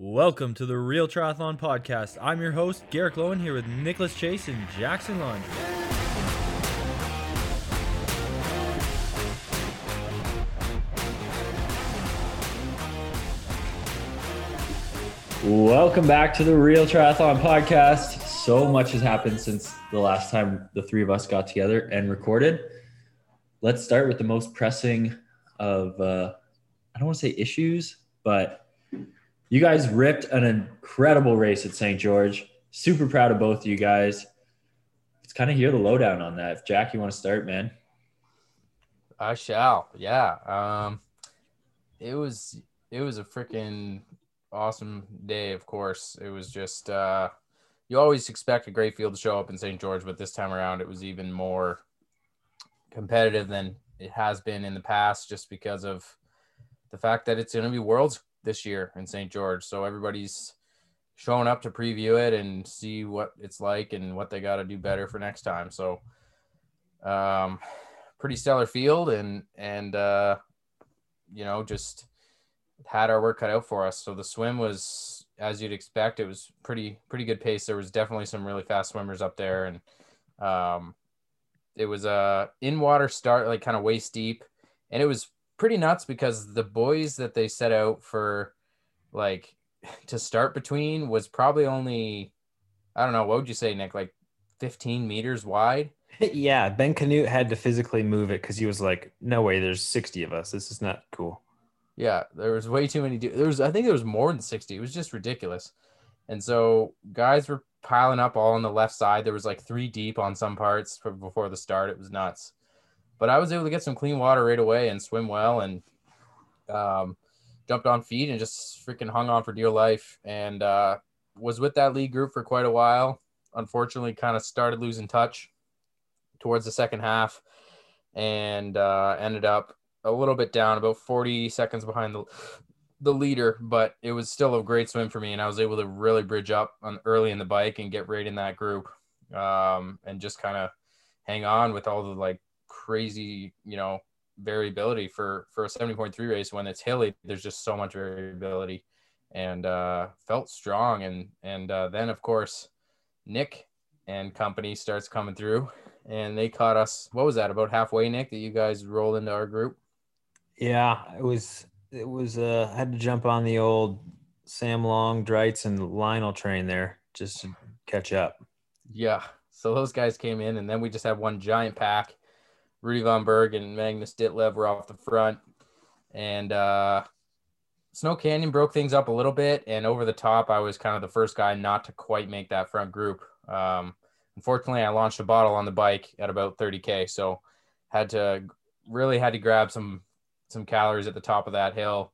Welcome to the Real Triathlon Podcast. I'm your host, Garrick Loewen, here with Nicholas Chase and Jackson Lund. Welcome back to the Real Triathlon Podcast. So much has happened since the last time the three of us got together and recorded. Let's start with the most pressing of, uh, I don't want to say issues, but you guys ripped an incredible race at St. George. Super proud of both of you guys. Let's kind of hear the lowdown on that. If Jack, you want to start, man. I shall. Yeah. Um, it was it was a freaking awesome day. Of course, it was just uh, you always expect a great field to show up in St. George, but this time around it was even more competitive than it has been in the past, just because of the fact that it's going to be Worlds this year in St. George. So everybody's showing up to preview it and see what it's like and what they got to do better for next time. So, um, pretty stellar field and and uh, you know just had our work cut out for us. So the swim was as you'd expect. It was pretty pretty good pace. There was definitely some really fast swimmers up there, and um, it was a in water start like kind of waist deep, and it was pretty nuts because the boys that they set out for like to start between was probably only I don't know what would you say Nick like 15 meters wide. yeah, Ben Kanute had to physically move it because he was like, "No way, there's 60 of us. This is not cool." Yeah, there was way too many. There was I think there was more than 60. It was just ridiculous. And so guys were piling up all on the left side. There was like three deep on some parts before the start. It was nuts but I was able to get some clean water right away and swim well and um, jumped on feet and just freaking hung on for dear life and uh, was with that lead group for quite a while. Unfortunately, kind of started losing touch towards the second half and uh, ended up a little bit down, about 40 seconds behind the the leader, but it was still a great swim for me, and I was able to really bridge up on early in the bike and get right in that group, um, and just kind of hang on with all the like crazy, you know, variability for for a 70.3 race when it's hilly. There's just so much variability, and uh, felt strong. And and uh, then of course, Nick and company starts coming through, and they caught us. What was that about halfway, Nick? That you guys rolled into our group? Yeah, it was. It was. Uh, I had to jump on the old Sam Long, Dreitz, and Lionel train there just to catch up. Yeah. So those guys came in, and then we just had one giant pack Rudy Von Berg and Magnus Ditlev were off the front. And uh, Snow Canyon broke things up a little bit. And over the top, I was kind of the first guy not to quite make that front group. Um, unfortunately, I launched a bottle on the bike at about 30K. So had to really had to grab some some calories at the top of that hill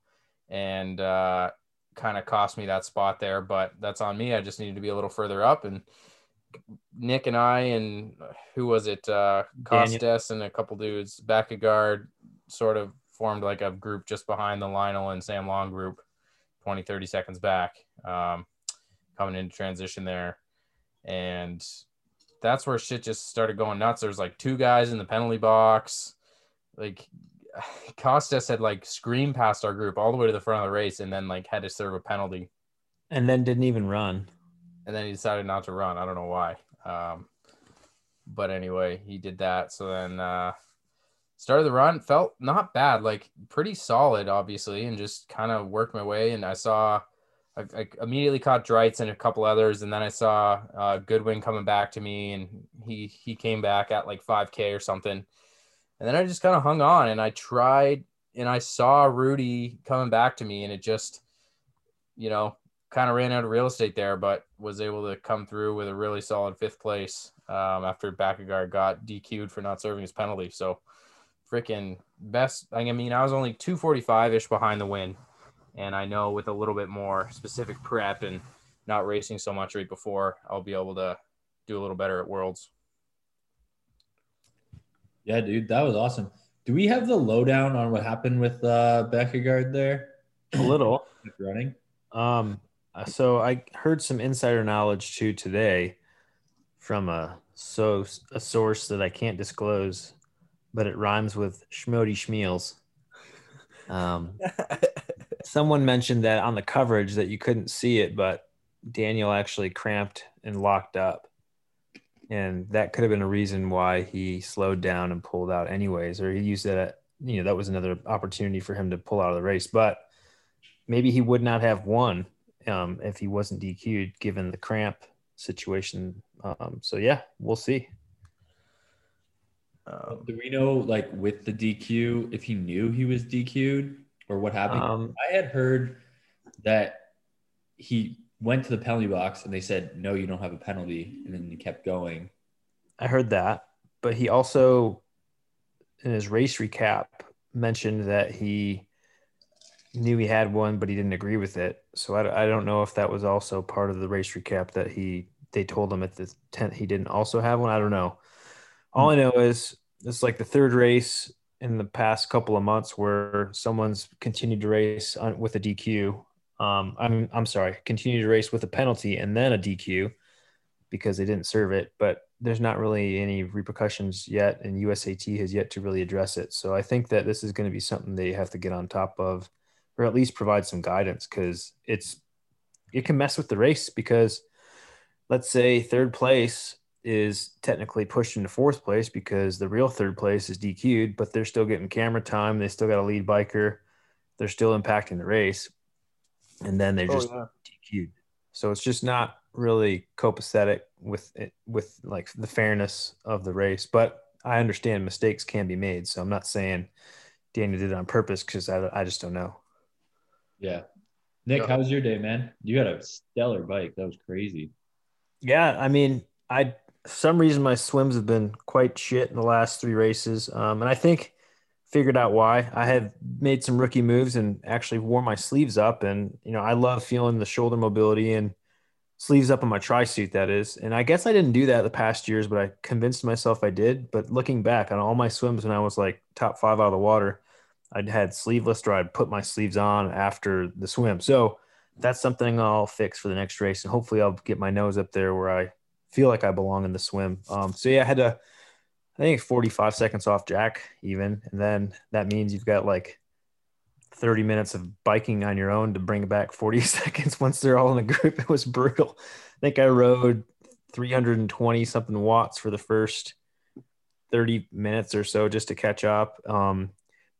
and uh, kind of cost me that spot there. But that's on me. I just needed to be a little further up and – Nick and I and who was it? Uh, Costes and a couple dudes, Baekkegard, sort of formed like a group just behind the Lionel and Sam Long group, 20, 30 seconds back, um, coming into transition there. And that's where shit just started going nuts. There's like two guys in the penalty box. Like Costes had like screamed past our group all the way to the front of the race and then like had to serve a penalty. And then didn't even run and then he decided not to run. I don't know why. Um, but anyway, he did that. So then uh, started the run. Felt not bad, like pretty solid, obviously, and just kind of worked my way. And I saw, I, I immediately caught Dreitz and a couple others, and then I saw uh, Goodwin coming back to me, and he he came back at like 5K or something. And then I just kind of hung on, and I tried, and I saw Rudy coming back to me, and it just, you know, kind of ran out of real estate there, but was able to come through with a really solid fifth place um, after Baekkegard got DQ'd for not serving his penalty. So freaking best. I mean, I was only 245 ish behind the win. And I know with a little bit more specific prep and not racing so much right before, I'll be able to do a little better at Worlds. Yeah, dude, that was awesome. Do we have the lowdown on what happened with uh, Baekkegard there? A little running. Um, so I heard some insider knowledge too today from a so a source that I can't disclose, but it rhymes with Schmody Schmeals. Um, someone mentioned that on the coverage that you couldn't see it, but Daniel actually cramped and locked up. And that could have been a reason why he slowed down and pulled out anyways, or he used that, you know, that was another opportunity for him to pull out of the race. But maybe he would not have won um, if he wasn't DQ'd given the cramp situation. Um, so yeah, we'll see. Um, Do we know, like, with the DQ, if he knew he was DQ'd or what happened? Um, I had heard that he went to the penalty box and they said, "No, you don't have a penalty," and then he kept going. I heard that, but he also, in his race recap, mentioned that he knew he had one, but he didn't agree with it. So I, I don't know if that was also part of the race recap that he they told him at the tent he didn't also have one. I don't know. All I know is it's like the third race in the past couple of months where someone's continued to race on, with a DQ. Um, I'm I'm sorry, continued to race with a penalty and then a DQ because they didn't serve it. But there's not really any repercussions yet, and USAT has yet to really address it. So I think that this is going to be something they have to get on top of, or at least provide some guidance because it's it can mess with the race because let's say third place is technically pushed into fourth place because the real third place is DQ'd, but they're still getting camera time. They still got a lead biker. They're still impacting the race. And then they're Oh, just yeah. DQ'd. So it's just not really copacetic with it, with like the fairness of the race. But I understand mistakes can be made. So I'm not saying Daniel did it on purpose because I, I just don't know. Yeah. Nick, Yeah. how was your day, man? You had a stellar bike. That was crazy. Yeah, I mean, I some reason my swims have been quite shit in the last three races, um, and I think figured out why. I have made some rookie moves and actually wore my sleeves up, and you know I love feeling the shoulder mobility and sleeves up on my tri suit. That is, and I guess I didn't do that the past years, but I convinced myself I did. But looking back on all my swims when I was like top five out of the water, I'd had sleeveless or I'd put my sleeves on after the swim. So that's something I'll fix for the next race, and hopefully I'll get my nose up there where I feel like I belong in the swim. Um, so yeah, I had to, I think 45 seconds off Jack even, and then that means you've got like 30 minutes of biking on your own to bring back 40 seconds once they're all in a group. It was brutal. I think I rode 320 something watts for the first 30 minutes or so just to catch up. Um,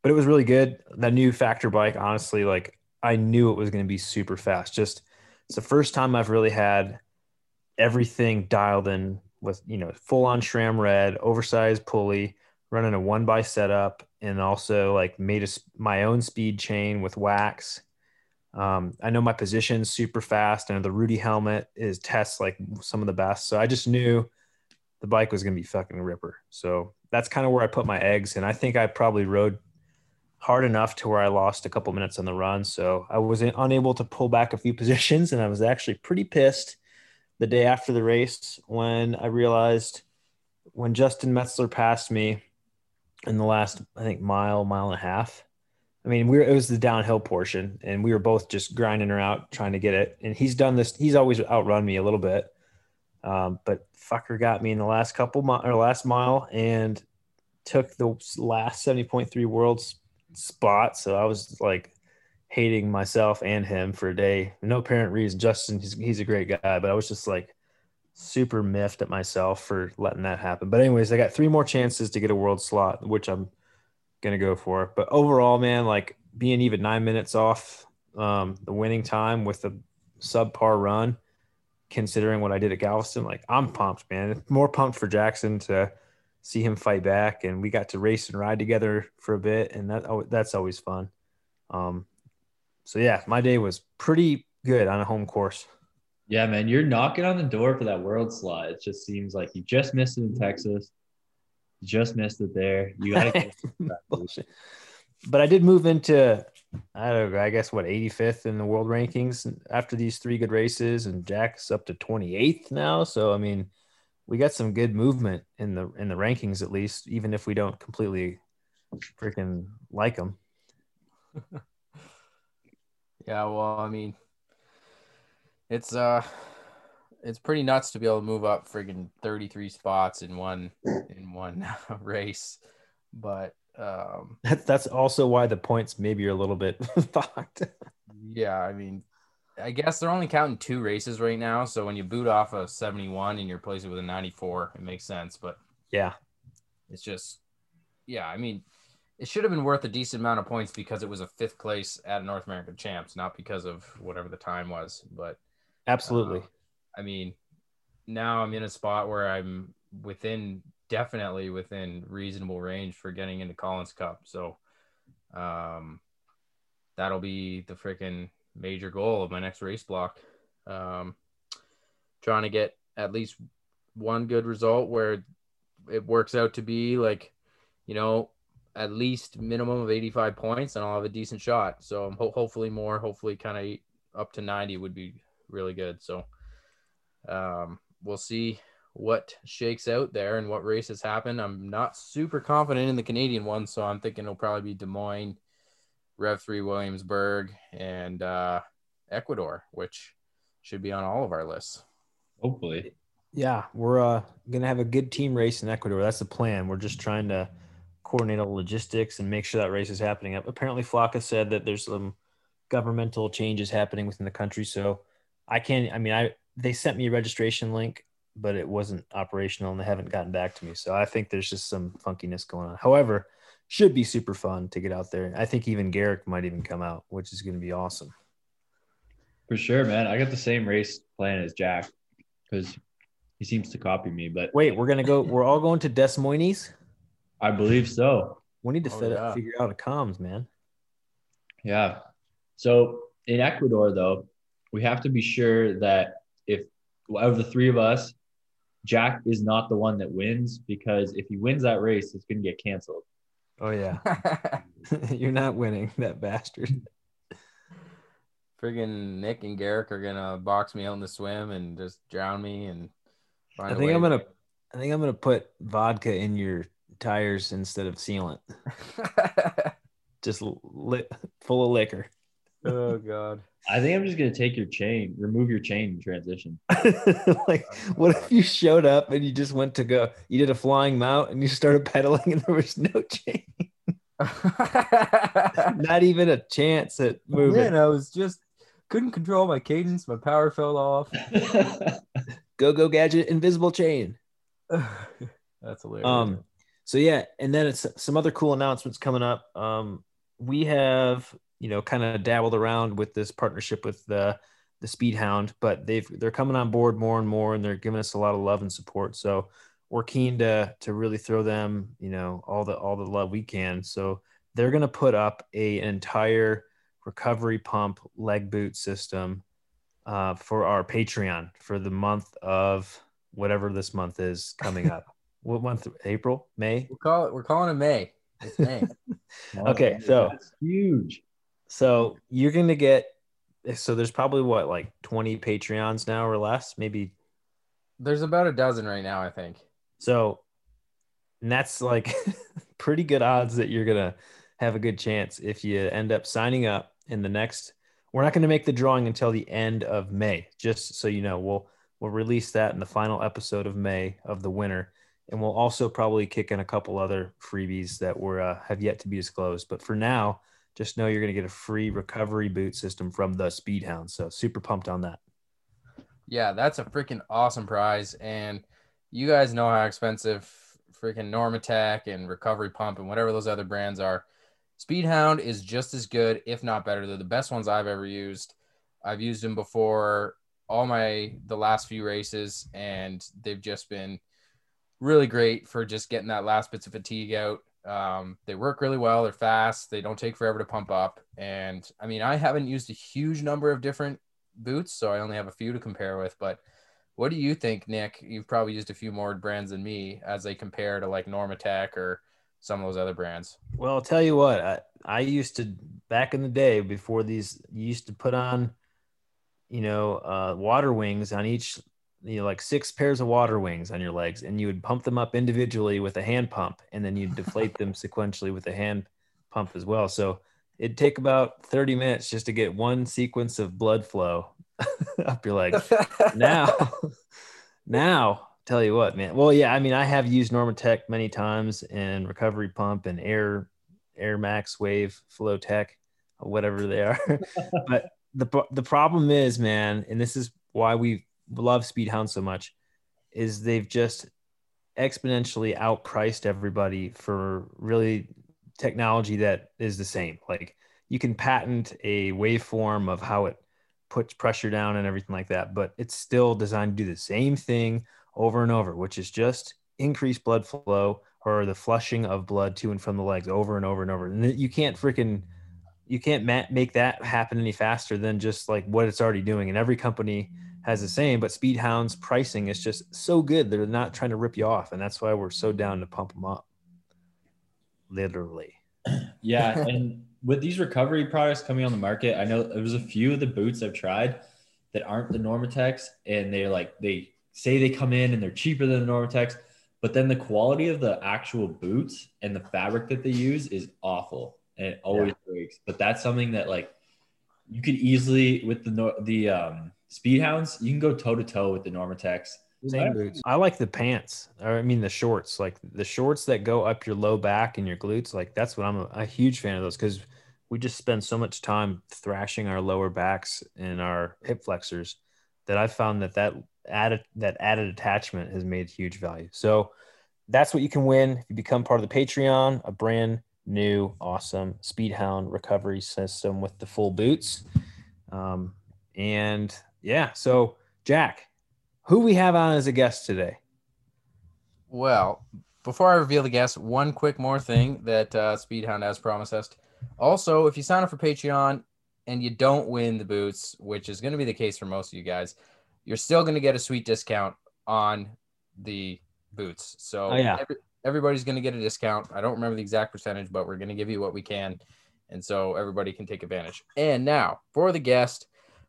but it was really good. That new factor bike, honestly, like I knew it was going to be super fast. Just it's the first time I've really had everything dialed in with you know full on SRAM red, oversized pulley, running a one by setup, and also like made a, my own speed chain with wax. Um, I know my position's super fast, and the Rudy helmet is tests like some of the best. So I just knew the bike was going to be fucking ripper. So that's kind of where I put my eggs, and I think I probably rode hard enough to where I lost a couple minutes on the run. So I was unable to pull back a few positions, and I was actually pretty pissed the day after the race when I realized when Justin Metzler passed me in the last, I think, mile, mile and a half. I mean, we were, it was the downhill portion, and we were both just grinding her out, trying to get it. And he's done this. He's always outrun me a little bit, um, but fucker got me in the last couple mi- or last mile and took the last seventy point three worlds spot. So I was like hating myself and him for a day. No apparent reason. Justin, he's, he's a great guy, but I was just like super miffed at myself for letting that happen. But anyways, I got three more chances to get a world slot, which I'm gonna go for. But overall, man, like being even nine minutes off um, the winning time with a subpar run, considering what I did at Galveston, like I'm pumped, man. More pumped for Jackson to see him fight back, and we got to race and ride together for a bit, and that oh, that's always fun. Um, so yeah, my day was pretty good on a home course. Yeah, man, you're knocking on the door for that world slot. It just seems like you just missed it in Texas. You just missed it there. You gotta Bullshit. But I did move into I don't know, I guess what 85th in the world rankings after these three good races, and Jack's up to 28th now. So I mean, we got some good movement in the in the rankings at least, even if we don't completely freaking like them. Yeah, well, I mean, it's uh, it's pretty nuts to be able to move up friggin' 33 spots in one in one race, but Um, That's that's also why the points maybe are a little bit fucked. yeah, I mean, I guess they're only counting two races right now. So when you boot off a 71 and you're placing with a 94, it makes sense. But yeah, it's just, yeah, I mean, it should have been worth a decent amount of points because it was a fifth place at North American Champs, not because of whatever the time was. But absolutely. uh, I mean, now I'm in a spot where I'm within definitely within reasonable range for getting into Collins Cup. So um that'll be the freaking major goal of my next race block. Um trying to get at least one good result where it works out to be like, you know, at least minimum of 85 points and I'll have a decent shot. So ho- hopefully more, hopefully kind of up to 90 would be really good. So um, we'll see what shakes out there and what races happen. I'm not super confident in the Canadian one, so I'm thinking it'll probably be Des Moines, Rev 3 Williamsburg, and uh, Ecuador, which should be on all of our lists. Hopefully. Yeah, we're uh, gonna have a good team race in Ecuador. That's the plan. We're just trying to coordinate all the logistics and make sure that race is happening. Up. Apparently, Flocka said that there's some governmental changes happening within the country, so I can't. I mean, I they sent me a registration link, but it wasn't operational, and they haven't gotten back to me. So I think there's just some funkiness going on. However, should be super fun to get out there. I think even Garrick might even come out, which is going to be awesome. For sure, man. I got the same race plan as Jack because he seems to copy me. But Wait, we're gonna go. We're all going to Des Moines. I believe so. We need to Oh, fit yeah. figure out a comms, man. Yeah. So in Ecuador, though, we have to be sure that if out of the three of us, Jack is not the one that wins because if he wins that race, it's going to get canceled. Oh yeah, you're not winning that bastard. Friggin' Nick and Garrick are gonna box me out in the swim and just drown me and I think I'm to- gonna, I think I'm gonna put vodka in your tires instead of sealant. Just lit, full of liquor. Oh god. I think I'm just going to take your chain, remove your chain in transition. like, what if you showed up and you just went to go? You did a flying mount and you started pedaling and there was no chain, not even a chance at moving. Man, I was just couldn't control my cadence. My power fell off. Go go gadget, invisible chain. That's hilarious. Um, so yeah, and then it's some other cool announcements coming up. Um, we have you know kind of dabbled around with this partnership with the the Speed Hound, but they've they're coming on board more and more, and they're giving us a lot of love and support. So we're keen to to really throw them you know all the all the love we can. So they're gonna put up a an entire recovery pump leg boot system uh, for our Patreon for the month of whatever this month is coming up. what month? April, May. we'll call it. We're calling it May. It's May. Okay, so- huge. So you're gonna get. So there's probably what like 20 Patreons now or less, maybe. There's about a dozen right now, I think. So, and that's like pretty good odds that you're gonna have a good chance if you end up signing up in the next. We're not gonna make the drawing until the end of May, just so you know. We'll we'll release that in the final episode of May of the winner, and we'll also probably kick in a couple other freebies that were uh, have yet to be disclosed. But for now, just know you're going to get a free recovery boot system from the Speedhound. So super pumped on that. Yeah, that's a freaking awesome prize. And you guys know how expensive freaking Normatec and Recovery Pump and whatever those other brands are. Speedhound is just as good, if not better. They're the best ones I've ever used. I've used them before all my the last few races, and they've just been really great for just getting that last bits of fatigue out. Um, they work really well. They're fast. They don't take forever to pump up. And I mean, I haven't used a huge number of different boots, so I only have a few to compare with. But what do you think, Nick? You've probably used a few more brands than me as they compare to like Normatec or some of those other brands. Well, I'll tell you what, I, I used to back in the day before these, you used to put on, you know, uh, water wings on each, you know, like six pairs of water wings on your legs, and you would pump them up individually with a hand pump, and then you'd deflate them sequentially with a hand pump as well. So it'd take about 30 minutes just to get one sequence of blood flow up your legs. now now tell you what, man. Well, yeah, I mean, I have used Normatec many times and recovery pump and air Air Max Wave Flow Tech, whatever they are. but the the problem is, man, and this is why we love Speedhound so much, is they've just exponentially outpriced everybody for really technology that is the same. Like you can patent a waveform of how it puts pressure down and everything like that, but it's still designed to do the same thing over and over, which is just increase blood flow or the flushing of blood to and from the legs over and over and over. And you can't freaking you can't ma- make that happen any faster than just like what it's already doing. And every company has the same, but Speedhound's pricing is just so good. They're not trying to rip you off. And that's why we're so down to pump them up. Literally. Yeah. and with these recovery products coming on the market, I know there was a few of the boots I've tried that aren't the Normatecs and they're like, they say they come in and they're cheaper than the Normatecs, but then the quality of the actual boots and the fabric that they use is awful and it always yeah. breaks. But that's something that like you could easily with the the um, Speedhounds, you can go toe to toe with the Normatecs. Same boots. I like the pants, or I mean the shorts, like the shorts that go up your low back and your glutes. Like that's what I'm a, a huge fan of those because we just spend so much time thrashing our lower backs and our hip flexors that I found that that added that added attachment has made huge value. So that's what you can win if you become part of the Patreon, a brand new, awesome Speedhound recovery system with the full boots. Um, and yeah, so Jack, who we have on as a guest today? Well, before I reveal the guest, one quick more thing that uh, Speedhound has promised us. Also, if you sign up for Patreon and you don't win the boots, which is going to be the case for most of you guys, you're still going to get a sweet discount on the boots. So oh, yeah. Every, everybody's going to get a discount. I don't remember the exact percentage, but we're going to give you what we can. And so everybody can take advantage. And now for the guest,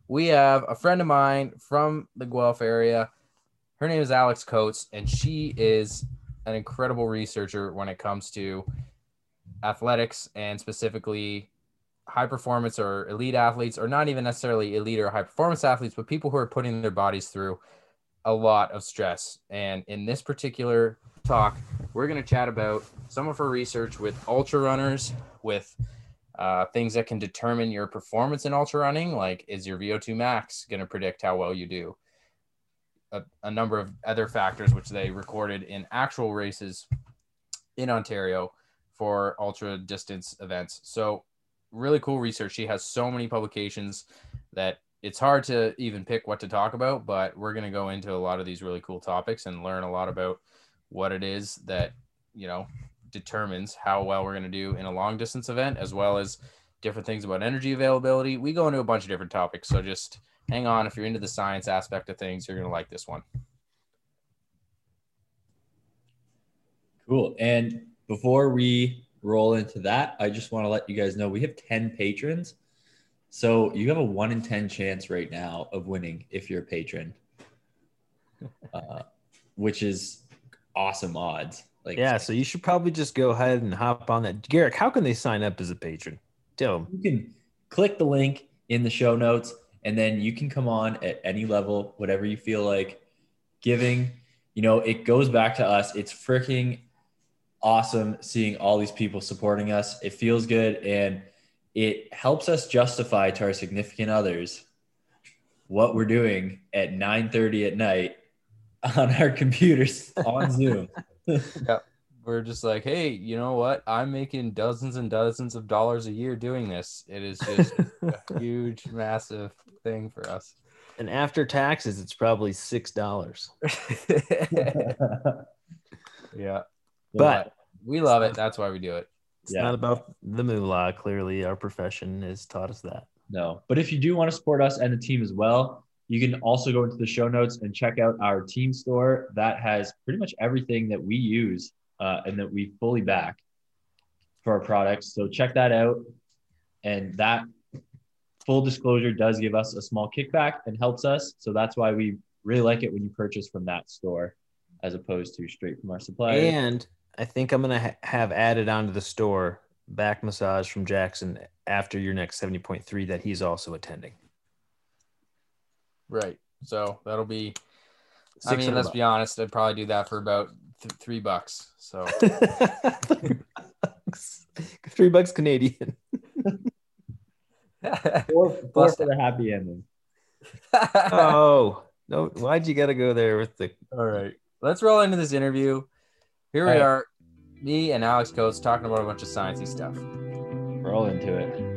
we have a friend of mine from the Guelph area. Her name is Alex Coates, and she is an incredible researcher when it comes to athletics and specifically high performance or elite athletes, or not even necessarily elite or high performance athletes, but people who are putting their bodies through a lot of stress. And in this particular talk, we're going to chat about some of her research with ultra runners, with uh, things that can determine your performance in ultra running, like is your VO2 max going to predict how well you do? A, a number of other factors which they recorded in actual races in Ontario for ultra distance events. So really cool research. She has so many publications that it's hard to even pick what to talk about, but we're going to go into a lot of these really cool topics and learn a lot about what it is that, you know, determines how well we're going to do in a long distance event, as well as different things about energy availability. We go into a bunch of different topics. So just hang on. If you're into the science aspect of things, you're going to like this one. Cool. And before we roll into that, I just want to let you guys know we have 10 patrons. So you have a one in 10 chance right now of winning if you're a patron, uh, which is awesome odds. Like, yeah, so you should probably just go ahead and hop on that. Garrick, how can they sign up as a patron? Tell them. You can click the link in the show notes, and then you can come on at any level, whatever you feel like giving. You know, it goes back to us. It's freaking awesome seeing all these people supporting us. It feels good and it helps us justify to our significant others what we're doing at 9:30 at night on our computers on Zoom. yeah. We're just like, hey, you know what? I'm making dozens and dozens of dollars a year doing this. It is just a huge, massive thing for us. And after taxes, it's probably six dollars. yeah. But we love it. That's why we do it. It's yeah. not about the moolah. Clearly, our profession has taught us that. No, but if you do want to support us and the team as well, you can also go into the show notes and check out our team store that has pretty much everything that we use uh, and that we fully back for our products. So check that out. And that full disclosure does give us a small kickback and helps us. So that's why we really like it when you purchase from that store as opposed to straight from our supplier. And I think I'm gonna ha- have added onto the store back massage from Jackson after your next 70.3 that he's also attending. Right. So that'll be I mean, let's be honest. I'd probably do that for about th- three bucks. So three bucks. Three bucks Canadian. Four, four Bust for the happy ending. Oh no! Why'd you gotta go there with the? All right, let's roll into this interview. Here we All right. are, me and Alex Coates talking about a bunch of sciencey stuff. Roll into it.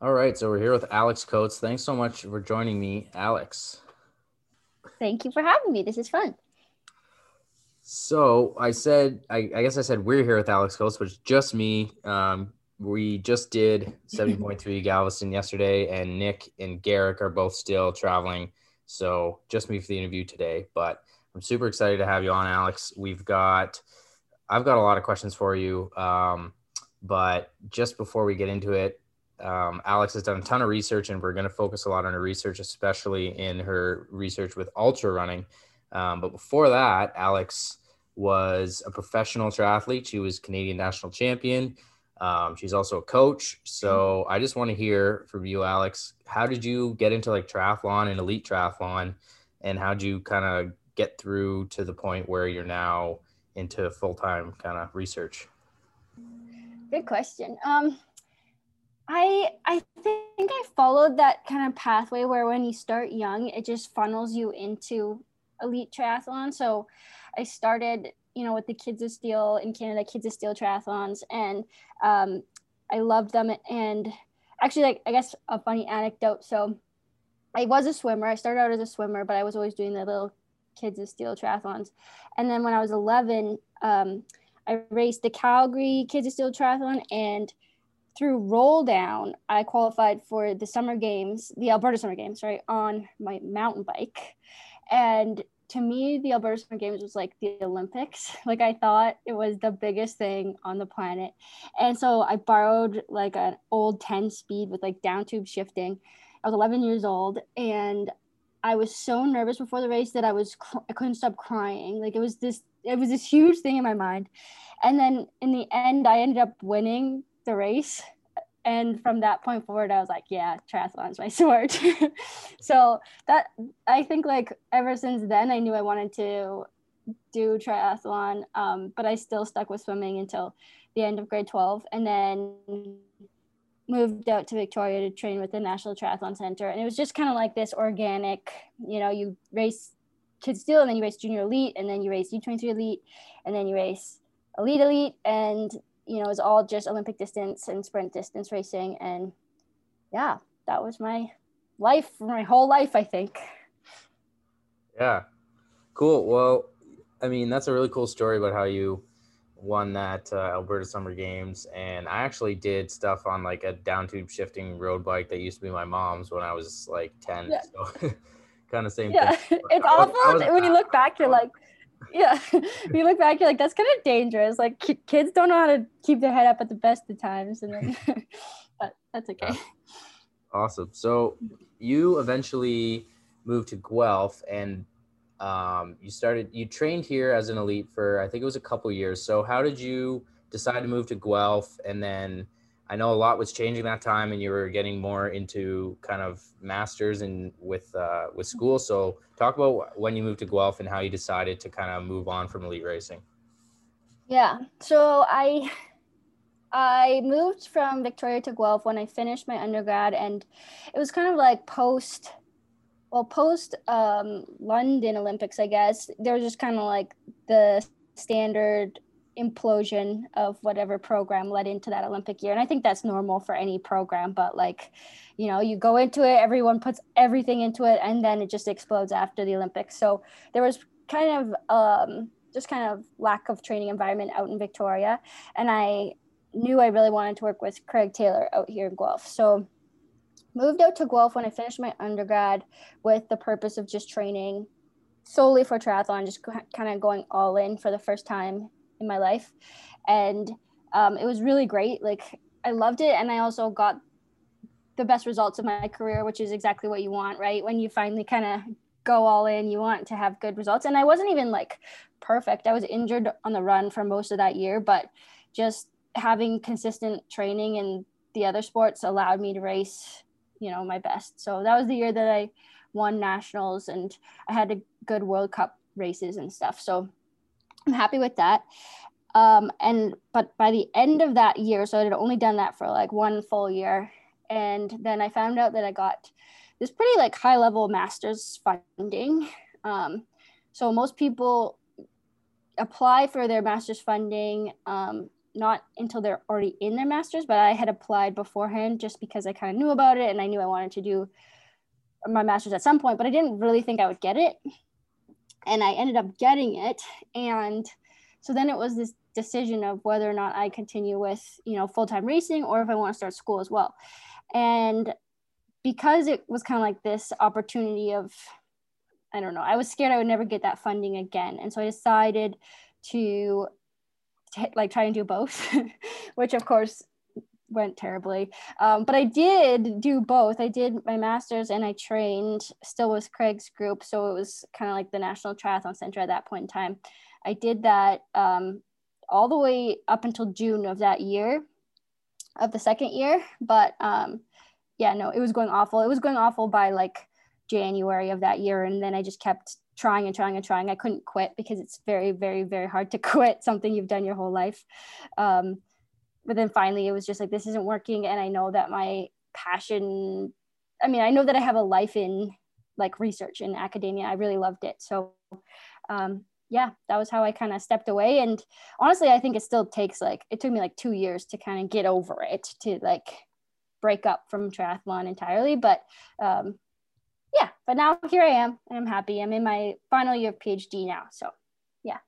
All right, so we're here with Alex Coates. Thanks so much for joining me, Alex. Thank you for having me. This is fun. So I said, I, I guess I said we're here with Alex Coates, which it's just me. Um, we just did 70.3 Galveston yesterday, and Nick and Garrick are both still traveling. So just me for the interview today. But I'm super excited to have you on, Alex. We've got, I've got a lot of questions for you. Um, but just before we get into it, um, Alex has done a ton of research, and we're going to focus a lot on her research, especially in her research with ultra running. Um, but before that, Alex was a professional triathlete. She was Canadian national champion. Um, she's also a coach. So I just want to hear from you, Alex. How did you get into like triathlon and elite triathlon, and how did you kind of get through to the point where you're now into full time kind of research? Good question. Um, I I think I followed that kind of pathway where when you start young, it just funnels you into elite triathlon. So I started, you know, with the Kids of Steel in Canada, Kids of Steel triathlons, and um, I loved them. And actually, like I guess a funny anecdote. So I was a swimmer. I started out as a swimmer, but I was always doing the little Kids of Steel triathlons. And then when I was 11, um, I raced the Calgary Kids of Steel triathlon and through roll down, I qualified for the summer games, the Alberta Summer Games, right, on my mountain bike. And to me, the Alberta Summer Games was like the Olympics. Like I thought it was the biggest thing on the planet. And so I borrowed like an old 10 speed with like down tube shifting. I was 11 years old and I was so nervous before the race that I was cr- I couldn't stop crying. Like it was this it was this huge thing in my mind. And then in the end I ended up winning the race. And from that point forward, I was like, yeah, triathlon's my sport. so that I think like ever since then, I knew I wanted to do triathlon, um, but I still stuck with swimming until the end of grade 12. And then moved out to Victoria to train with the National Triathlon Center. And it was just kind of like this organic, you know, you race kids still, and then you race junior elite, and then you race U23 elite, and then you race elite elite. And you know, it's all just Olympic distance and sprint distance racing. And yeah, that was my life my whole life, I think. Yeah. Cool. Well, I mean, that's a really cool story about how you won that uh, Alberta Summer Games. And I actually did stuff on like a down tube shifting road bike that used to be my mom's when I was like 10. Yeah. So kind of same Yeah, thing. it's I was- I awful. was when you look back, you're like, yeah, you look back, you're like, that's kind of dangerous. Like ki- kids don't know how to keep their head up at the best of times. And then, but that's okay. Yeah. Awesome. So you eventually moved to Guelph and um, you started, you trained here as an elite for, I think it was a couple years. So how did you decide to move to Guelph? And then I know a lot was changing that time and you were getting more into kind of masters and with, uh, with school. So talk about when you moved to Guelph and how you decided to kind of move on from elite racing. Yeah. So I I moved from Victoria to Guelph when I finished my undergrad and it was kind of like post well post um London Olympics, I guess. There was just kind of like the standard implosion of whatever program led into that Olympic year. And I think that's normal for any program, but like, you know, you go into it, everyone puts everything into it, and then it just explodes after the Olympics. So there was kind of um just kind of lack of training environment out in Victoria. And I knew I really wanted to work with Craig Taylor out here in Guelph. So moved out to Guelph when I finished my undergrad with the purpose of just training solely for triathlon, just kind of going all in for the first time in my life. And um, it was really great. Like I loved it. And I also got the best results of my career, which is exactly what you want, right? When you finally kind of go all in, you want to have good results. And I wasn't even like perfect. I was injured on the run for most of that year, but just having consistent training in the other sports allowed me to race you know, my best. So that was the year that I won nationals and I had a good World Cup races and stuff. So I'm happy with that. Um, and but by the end of that year, so I had only done that for like one full year, and then I found out that I got this pretty like high level master's funding. Um, so most people apply for their master's funding um, not until they're already in their master's, but I had applied beforehand just because I kind of knew about it and I knew I wanted to do my master's at some point, but I didn't really think I would get it. And I ended up getting it. And so then it was this decision of whether or not I continue with, you know, full-time racing or if I want to start school as well. And because it was kind of like this opportunity of I don't know, I was scared I would never get that funding again. And so I decided to t- like try and do both, which of course went terribly. Um, but I did do both. I did my master's and I trained still with Craig's group. So it was kind of like the National Triathlon Center at that point in time. I did that um, all the way up until June of that year, of the second year. But um, yeah, no, it was going awful. It was going awful by like January of that year. And then I just kept trying and trying and trying. I couldn't quit because it's very, very, very hard to quit something you've done your whole life. Um, but then finally, it was just like, this isn't working. And I know that my passion, I mean, I know that I have a life in like research in academia. I really loved it. So, um, yeah, that was how I kind of stepped away. And honestly, I think it still takes like, it took me like two years to kind of get over it, to like break up from triathlon entirely. But um, yeah, but now here I am and I'm happy. I'm in my final year of PhD now. So yeah.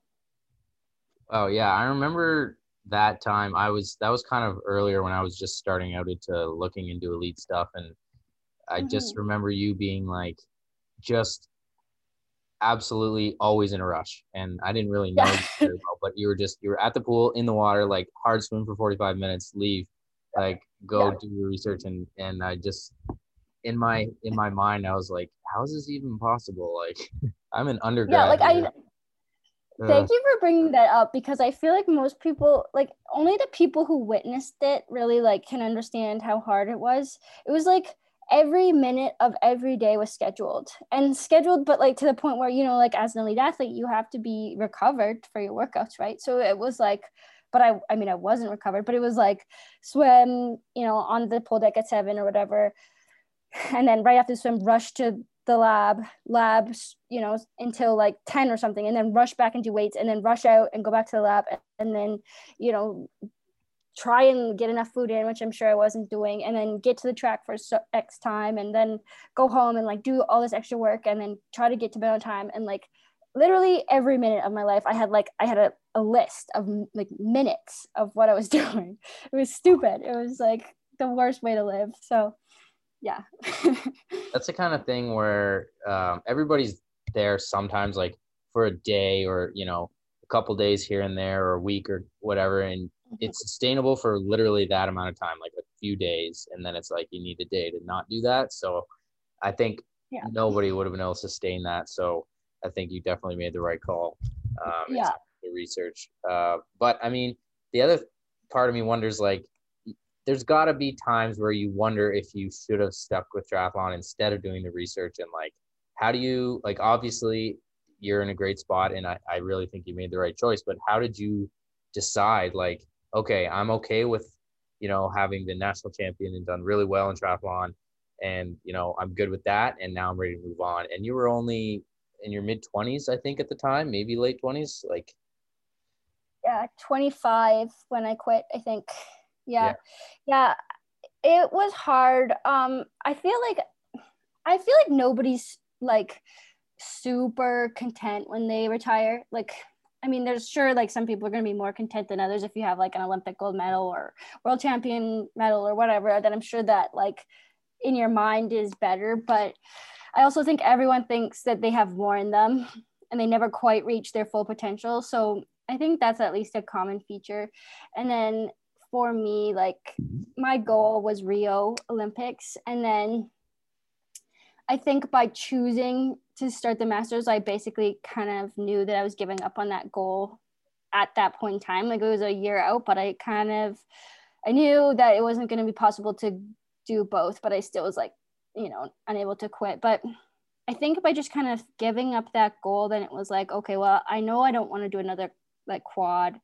Oh yeah. I remember that time I was that was kind of earlier when I was just starting out into looking into elite stuff and I mm-hmm. just remember you being like just absolutely always in a rush and I didn't really know yeah. well, but you were just you were at the pool in the water like hard swim for 45 minutes leave like go yeah. do your research and and I just in my in my mind i was like how is this even possible like i'm an undergrad yeah like i thank you for bringing that up because i feel like most people like only the people who witnessed it really like can understand how hard it was. It was like every minute of every day was scheduled and scheduled but like to the point where you know like as an elite athlete you have to be recovered for your workouts right? So it was like but I, I mean, I wasn't recovered, but it was like swim, you know, on the pool deck at seven or whatever, and then right after the swim rush to the lab labs you know until like 10 or something and then rush back and do weights and then rush out and go back to the lab and then you know try and get enough food in which i'm sure i wasn't doing and then get to the track for x time and then go home and like do all this extra work and then try to get to bed on time and like literally every minute of my life i had like i had a, a list of like minutes of what i was doing. It was stupid. It was like the worst way to live. So yeah. That's the kind of thing where um, everybody's there sometimes like for a day or you know a couple days here and there or a week or whatever and mm-hmm. it's sustainable for literally that amount of time like a few days and then it's like you need a day to not do that. So i think yeah. nobody would have been able to sustain that. So i think you definitely made the right call um, yeah. the research. Uh, but i mean the other part of me wonders like there's got to be times where you wonder if you should have stuck with triathlon instead of doing the research and like how do you like obviously you're in a great spot and I, I really think you made the right choice but how did you decide like okay i'm okay with you know having the national champion and done really well in triathlon and you know i'm good with that and now i'm ready to move on. And you were only in your mid 20s i think at the time maybe late 20s like yeah 25 when i quit i think yeah. yeah. Yeah. It was hard. Um i feel like i feel like nobody's like super content when they retire. Like i mean there's sure like some people are going to be more content than others if you have like an olympic gold medal or world champion medal or whatever then i'm sure that like in your mind is better. But i also think everyone thinks that they have more in them and they never quite reach their full potential. So i think that's at least a common feature. And then for me, like my goal was Rio Olympics. And then I think by choosing to start the Masters, I basically kind of knew that I was giving up on that goal at that point in time. Like it was a year out, but I kind of I knew that it wasn't going to be possible to do both, but I still was like, you know, unable to quit. But I think by just kind of giving up that goal, then it was like, okay, well, I know I don't want to do another like quad.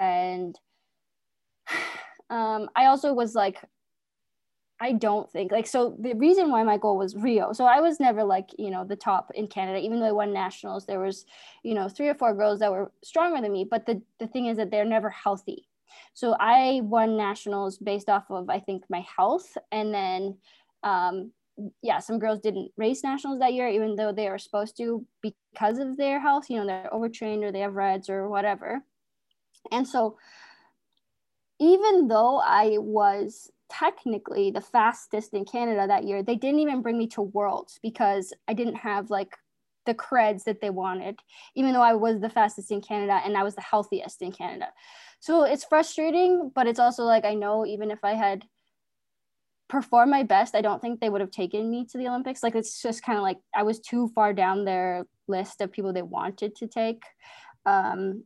And um, I also was like, I don't think like so the reason why my goal was Rio. So I was never like, you know, the top in Canada, even though I won nationals, there was, you know, three or four girls that were stronger than me. But the, the thing is that they're never healthy. So I won nationals based off of I think my health. And then um yeah, some girls didn't race nationals that year, even though they were supposed to because of their health, you know, they're overtrained or they have RED-S or whatever. And so even though I was technically the fastest in Canada that year, they didn't even bring me to Worlds because I didn't have like the creds that they wanted, even though I was the fastest in Canada and I was the healthiest in Canada. So it's frustrating, but it's also like I know even if I had performed my best, I don't think they would have taken me to the Olympics. Like it's just kind of like I was too far down their list of people they wanted to take. Um,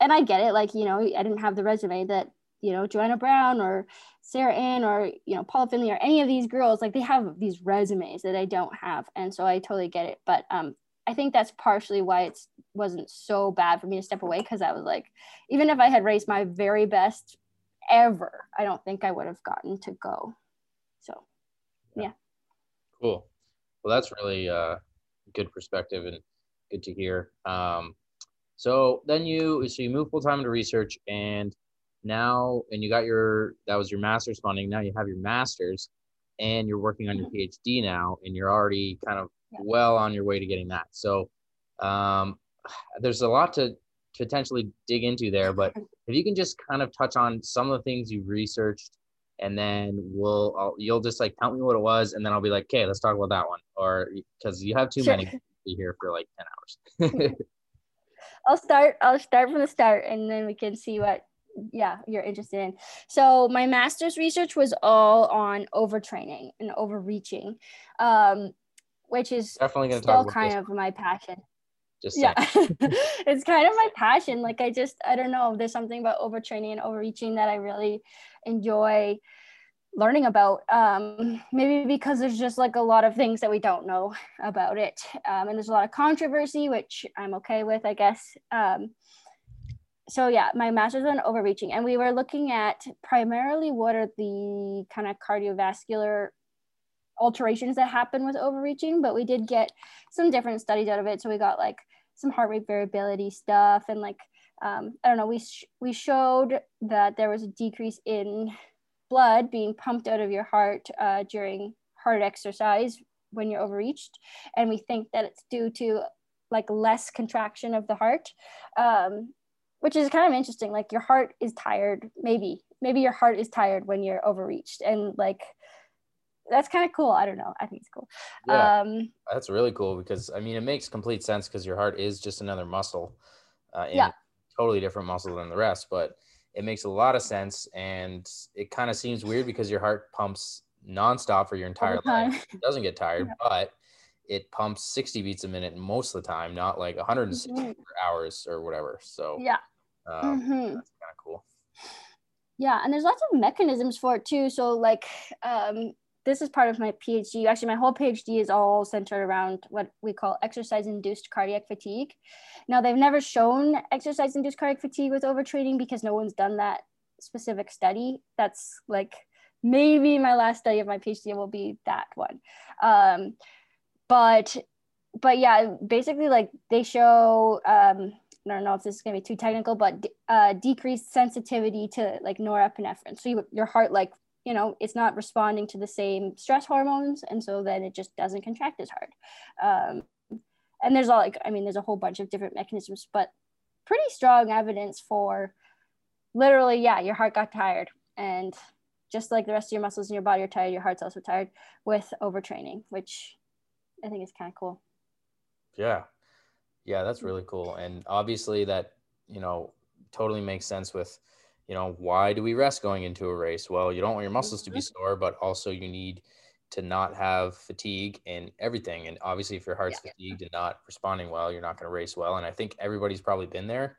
and I get it, like, you know, I didn't have the resume that you know Joanna Brown or Sarah Ann or you know Paula Findlay or any of these girls like they have these resumes that I don't have and so I totally get it but um I think that's partially why it wasn't so bad for me to step away because I was like even if I had raced my very best ever I don't think I would have gotten to go. So yeah. cool. Well that's really uh good perspective and good to hear. Um so then you so you move full time into research and now and you got your that was your master's funding now you have your master's and you're working on your phd now and you're already kind of yeah. well on your way to getting that so um, there's a lot to potentially dig into there but if you can just kind of touch on some of the things you've researched and then we'll I'll, you'll just like tell me what it was and then i'll be like okay let's talk about that one or because you have too sure. many to be here for like 10 hours i'll start i'll start from the start and then we can see what yeah you're interested in. So my master's research was all on overtraining and overreaching um, which is definitely going to still kind of my passion. Just yeah. it's kind of my passion. Like i just i don't know there's something about overtraining and overreaching that i really enjoy learning about um, maybe because there's just like a lot of things that we don't know about it um, and there's a lot of controversy which i'm okay with i guess um, so yeah, my master's on overreaching, and we were looking at primarily what are the kind of cardiovascular alterations that happen with overreaching, but we did get some different studies out of it. So we got like some heart rate variability stuff, and like um, I don't know, we sh- we showed that there was a decrease in blood being pumped out of your heart uh, during heart exercise when you're overreached, and we think that it's due to like less contraction of the heart. Um, which is kind of interesting like your heart is tired maybe maybe your heart is tired when you're overreached and like that's kind of cool i don't know i think it's cool. Yeah, um that's really cool because i mean it makes complete sense because your heart is just another muscle uh, yeah. totally different muscle than the rest but it makes a lot of sense and it kind of seems weird because your heart pumps nonstop for your entire life. it doesn't get tired yeah. but it pumps 60 beats a minute most of the time not like 160 mm-hmm. hours or whatever so yeah um, mm-hmm. That's kind of cool. Yeah, and there's lots of mechanisms for it too. So like um, this is part of my PhD. Actually, my whole PhD is all centered around what we call exercise-induced cardiac fatigue. Now, they've never shown exercise-induced cardiac fatigue with overtraining because no one's done that specific study. That's like maybe my last study of my PhD will be that one. Um, but but yeah, basically like they show um, I don't know if this is going to be too technical, but uh, decreased sensitivity to like norepinephrine. So you, your heart, like, you know, it's not responding to the same stress hormones. And so then it just doesn't contract as hard. Um, and there's all like, I mean, there's a whole bunch of different mechanisms, but pretty strong evidence for literally, yeah, your heart got tired. And just like the rest of your muscles in your body are tired, your heart's also tired with overtraining, which I think is kind of cool. Yeah, yeah, that's really cool. And obviously that, you know, totally makes sense with, you know, why do we rest going into a race? Well, you don't want your muscles to be mm-hmm. sore, but also you need to not have fatigue and everything. And obviously if your heart's yeah. fatigued and not responding well, you're not going to race well. And I think everybody's probably been there.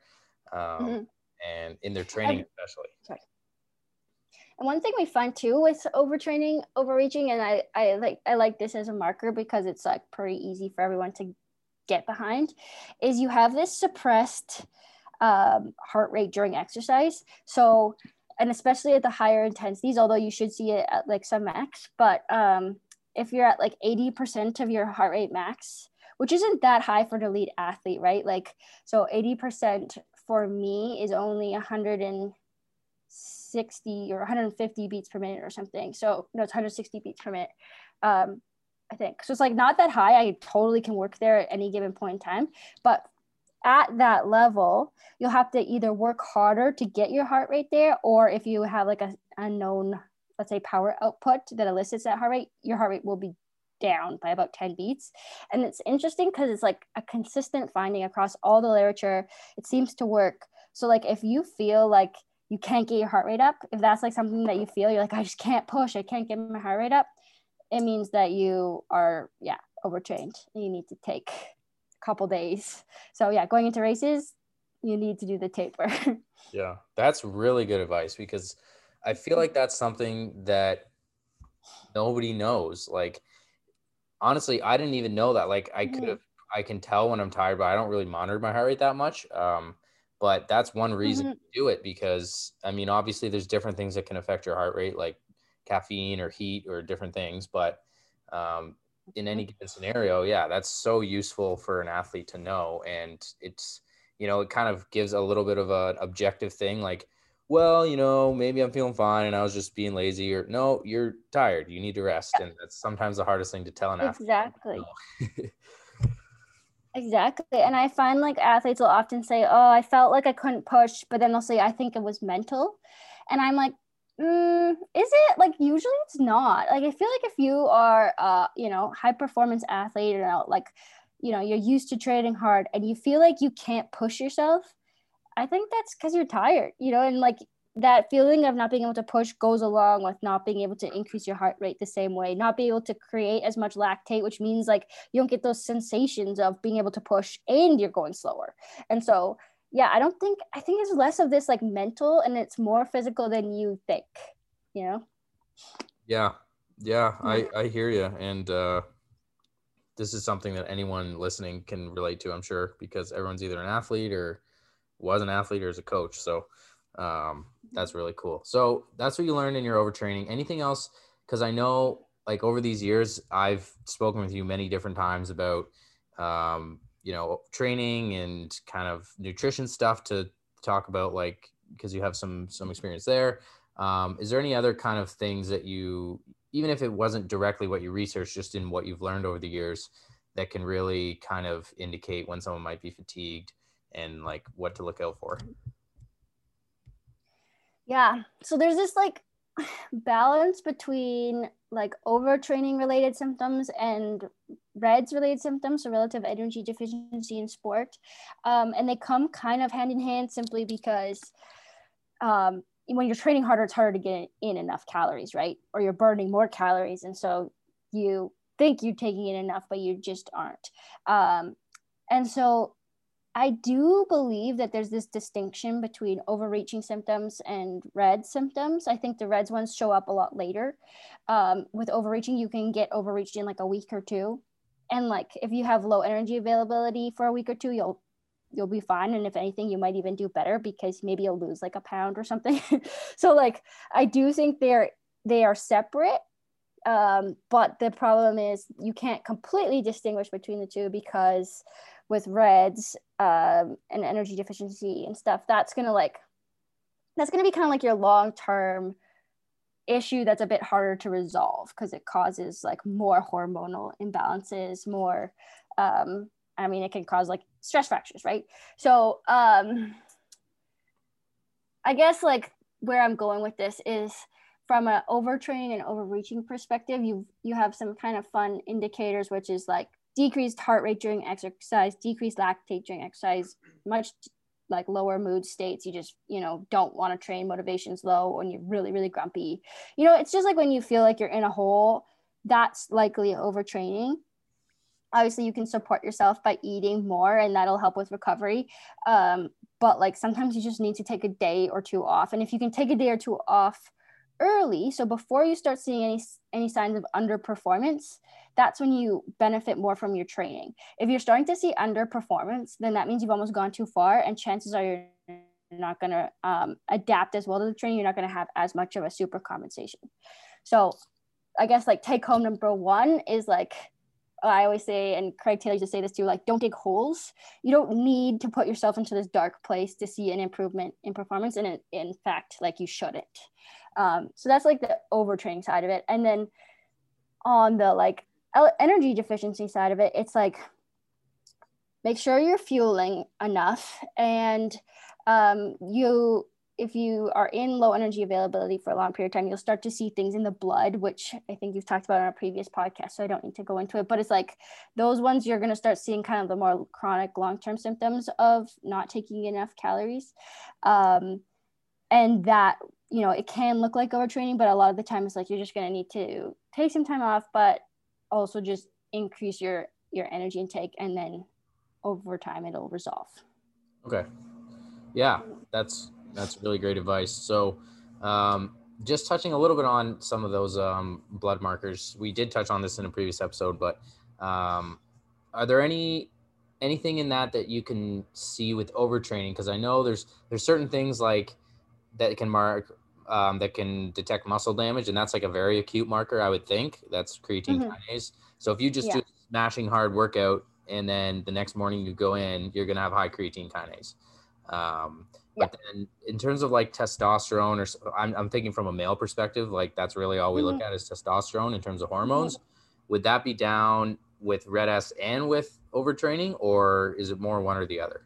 Um, mm-hmm. and in their training, especially. Sorry. And one thing we find too with overtraining, overreaching, and I, I like I like this as a marker because it's like pretty easy for everyone to get behind, is you have this suppressed um, heart rate during exercise. So, and especially at the higher intensities, although you should see it at like some max, but um, if you're at like 80% of your heart rate max, which isn't that high for an elite athlete, right? Like, so 80% for me is only 160 or 150 beats per minute or something. So, no, it's 160 beats per minute. Um, I think. So it's like not that high. I totally can work there at any given point in time. But at that level, you'll have to either work harder to get your heart rate there, or if you have like a unknown, let's say, power output that elicits that heart rate, your heart rate will be down by about 10 beats. And it's interesting because it's like a consistent finding across all the literature. It seems to work. So, like, if you feel like you can't get your heart rate up, if that's like something that you feel, you're like, I just can't push, I can't get my heart rate up, it means that you are, yeah, overtrained. You need to take a couple days. So, yeah, going into races, you need to do the taper. yeah, that's really good advice because I feel like that's something that nobody knows. Like, honestly, I didn't even know that. Like I could have, mm-hmm. I can tell when I'm tired, but I don't really monitor my heart rate that much. Um, but that's one reason mm-hmm. to do it because I mean, obviously, there's different things that can affect your heart rate, like caffeine or heat or different things. But um, in any given scenario, yeah, that's so useful for an athlete to know, and it's you know, it kind of gives a little bit of an objective thing, like well, you know, maybe I'm feeling fine and I was just being lazy, or no, you're tired. You need to rest. And that's sometimes the hardest thing to tell an athlete. Exactly. exactly. And I find like athletes will often say, Oh, I felt like I couldn't push, but then they'll say, I think it was mental. And I'm like, mm, is it like usually it's not like i feel like if you are uh you know high performance athlete or like you know you're used to training hard and you feel like you can't push yourself I think that's because you're tired, you know, and like that feeling of not being able to push goes along with not being able to increase your heart rate the same way, not being able to create as much lactate, which means like you don't get those sensations of being able to push and you're going slower. And so, yeah, I don't think, I think it's less of this like mental and it's more physical than you think, you know? Yeah. Yeah. I, I hear you. And, uh, this is something that anyone listening can relate to, I'm sure, because everyone's either an athlete or was an athlete or is a coach. So um, that's really cool. So that's what you learned in your overtraining. Anything else? Because I know, like over these years, I've spoken with you many different times about, um, you know, training and kind of nutrition stuff to talk about, like because you have some some experience there. Um, is there any other kind of things that you, even if it wasn't directly what you researched, just in what you've learned over the years, that can really kind of indicate when someone might be fatigued and like what to look out for? Yeah. So there's this like balance between like overtraining related symptoms and RED-S related symptoms, so relative energy deficiency in sport. Um, and they come kind of hand in hand simply because um, when you're training harder, it's harder to get in enough calories, right? Or you're burning more calories. And so you think you're taking in enough, but you just aren't. Um, and so I do believe that there's this distinction between overreaching symptoms and RED symptoms. I think the RED-S ones show up a lot later. Um, with overreaching, you can get overreached in like a week or two. And like if you have low energy availability for a week or two, you'll you'll be fine. And if anything, you might even do better because maybe you'll lose like a pound or something. so like I do think they're they are separate. Um, but the problem is you can't completely distinguish between the two because with RED-S um, and energy deficiency and stuff, that's gonna like that's gonna be kind of like your long term issue that's a bit harder to resolve because it causes like more hormonal imbalances, more um, I mean, it can cause like stress fractures, right? So um, I guess like where I'm going with this is from an overtraining and overreaching perspective, you you have some kind of fun indicators, which is like decreased heart rate during exercise, decreased lactate during exercise, much like lower mood states. You just, you know, don't want to train, motivation's low, and you're really, really grumpy. You know, it's just like when you feel like you're in a hole, that's likely overtraining. Obviously, you can support yourself by eating more, and that'll help with recovery. Um, but like sometimes you just need to take a day or two off. And if you can take a day or two off early, so before you start seeing any any signs of underperformance, that's when you benefit more from your training. If you're starting to see underperformance, then that means you've almost gone too far, and chances are you're not going to um, adapt as well to the training. You're not going to have as much of a super compensation. So, I guess like take home number one is like I always say, and Craig Taylor used to say this too, like don't dig holes. You don't need to put yourself into this dark place to see an improvement in performance. And in fact, like you shouldn't. Um, so that's like the overtraining side of it. And then on the like energy deficiency side of it, it's like make sure you're fueling enough and um, you if you are in low energy availability for a long period of time, you'll start to see things in the blood, which I think you've talked about on a previous podcast. So I don't need to go into it, but it's like those ones you're going to start seeing kind of the more chronic long term symptoms of not taking enough calories. Um, and that, you know, it can look like overtraining, but a lot of the time it's like you're just going to need to take some time off, but also just increase your your energy intake and then over time it'll resolve. Okay. Yeah, that's that's really great advice. So, um, just touching a little bit on some of those um, blood markers. We did touch on this in a previous episode, but um, are there any anything in that that you can see with overtraining? Because I know there's there's certain things like that can mark um, that can detect muscle damage, and that's like a very acute marker. I would think that's creatine mm-hmm. kinase. So if you just yeah. do smashing hard workout and then the next morning you go in, you're gonna have high creatine kinase. Um, but then in terms of like testosterone, or I'm, I'm thinking from a male perspective, like that's really all we mm-hmm. look at is testosterone in terms of hormones. Mm-hmm. Would that be down with RED-S and with overtraining, or is it more one or the other?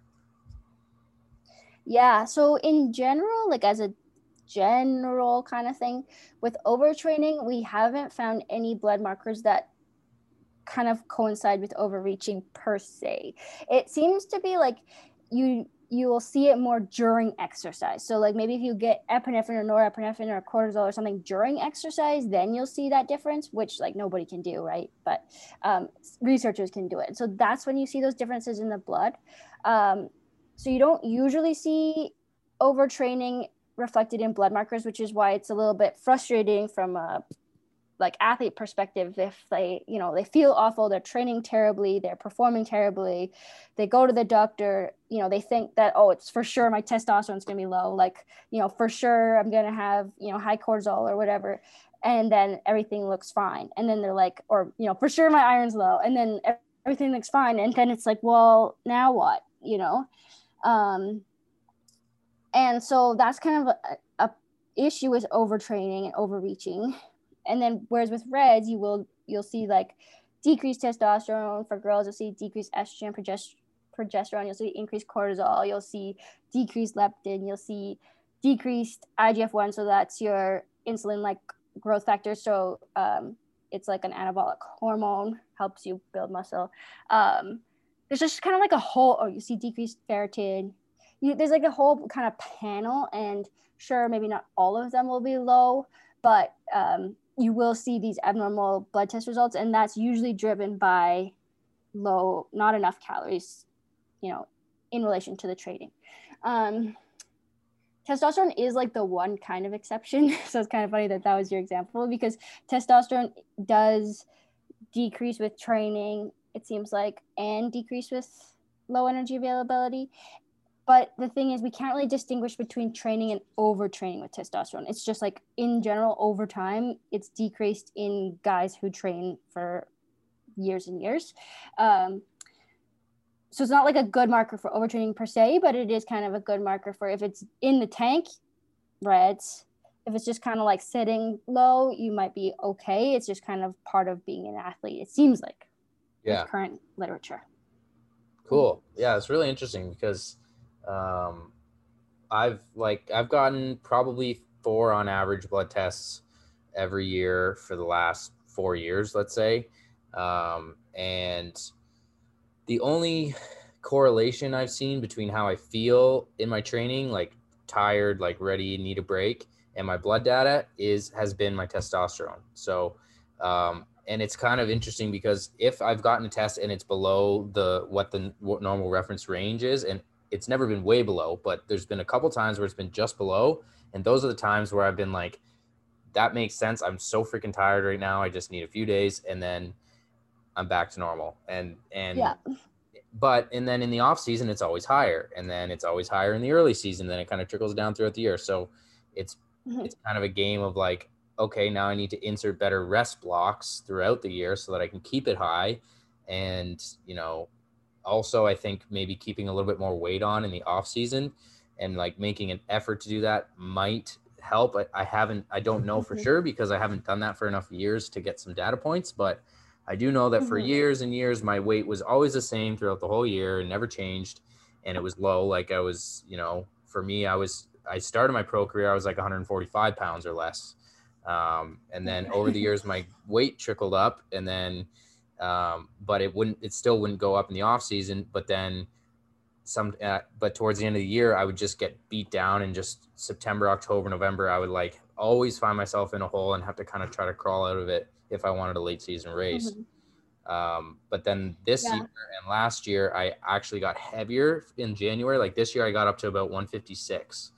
Yeah. So in general, like as a general kind of thing, with overtraining, we haven't found any blood markers that kind of coincide with overreaching per se. It seems to be like you you will see it more during exercise. So like maybe if you get epinephrine or norepinephrine or cortisol or something during exercise, then you'll see that difference, which like nobody can do, right? But um, researchers can do it. So that's when you see those differences in the blood. Um, so you don't usually see overtraining reflected in blood markers, which is why it's a little bit frustrating from a like athlete perspective if they you know they feel awful they're training terribly they're performing terribly they go to the doctor you know they think that oh it's for sure my testosterone's going to be low like you know for sure i'm going to have you know high cortisol or whatever and then everything looks fine and then they're like or you know for sure my iron's low and then everything looks fine and then it's like well now what you know? Um and so that's kind of a, a issue with overtraining and overreaching and then whereas with RED-S you will you'll see like decreased testosterone for girls you'll see decreased estrogen progesterone you'll see increased cortisol you'll see decreased leptin you'll see decreased igf-1 so that's your insulin like growth factor. So um, it's like an anabolic hormone helps you build muscle. Um, there's just kind of like a whole oh you see decreased ferritin. You, there's like a whole kind of panel and sure maybe not all of them will be low but um, you will see these abnormal blood test results and that's usually driven by low not enough calories you know in relation to the trading. Um, testosterone is like the one kind of exception. So it's kind of funny that that was your example because testosterone does decrease with training it seems like and decrease with low energy availability but the thing is, we can't really distinguish between training and overtraining with testosterone. It's just like in general, over time, it's decreased in guys who train for years and years. Um, so it's not like a good marker for overtraining per se, but it is kind of a good marker for if it's in the tank, RED-S. If it's just kind of like sitting low, you might be okay. It's just kind of part of being an athlete. It seems like. Yeah. current literature. Cool. Yeah, it's really interesting because um, I've like I've gotten probably four on average blood tests every year for the last four years, let's say, um, and the only correlation I've seen between how I feel in my training, like tired, like ready, need a break, and my blood data is has been my testosterone. So, um, and it's kind of interesting because if I've gotten a test and it's below the what the what normal reference range is, and it's never been way below, but there's been a couple times where it's been just below, and those are the times where I've been like that makes sense. I'm so freaking tired right now. I just need a few days and then I'm back to normal. And and Yeah. but and then in the off season it's always higher and then it's always higher in the early season then it kind of trickles down throughout the year so it's Mhm. it's kind of a game of like okay now i need to insert better rest blocks throughout the year so that i can keep it high and you know also i think maybe keeping a little bit more weight on in the off season and like making an effort to do that might help i, I haven't i don't know for Mhm. sure because i haven't done that for enough years to get some data points but I do know that for Mhm. years and years, my weight was always the same throughout the whole year and never changed. And it was low. Like I was, you know, for me, I was, I started my pro career, I was like 145 pounds or less. Um, and then over the years, my weight trickled up and then, um, but it wouldn't, it still wouldn't go up in the off season. But then some, uh, but towards the end of the year, I would just get beat down and just September, October, November, I would like always find myself in a hole and have to kind of try to crawl out of it if I wanted a late season race. Mhm. Um, but then this Yeah. year and last year, I actually got heavier in January. Like this year, I got up to about 156.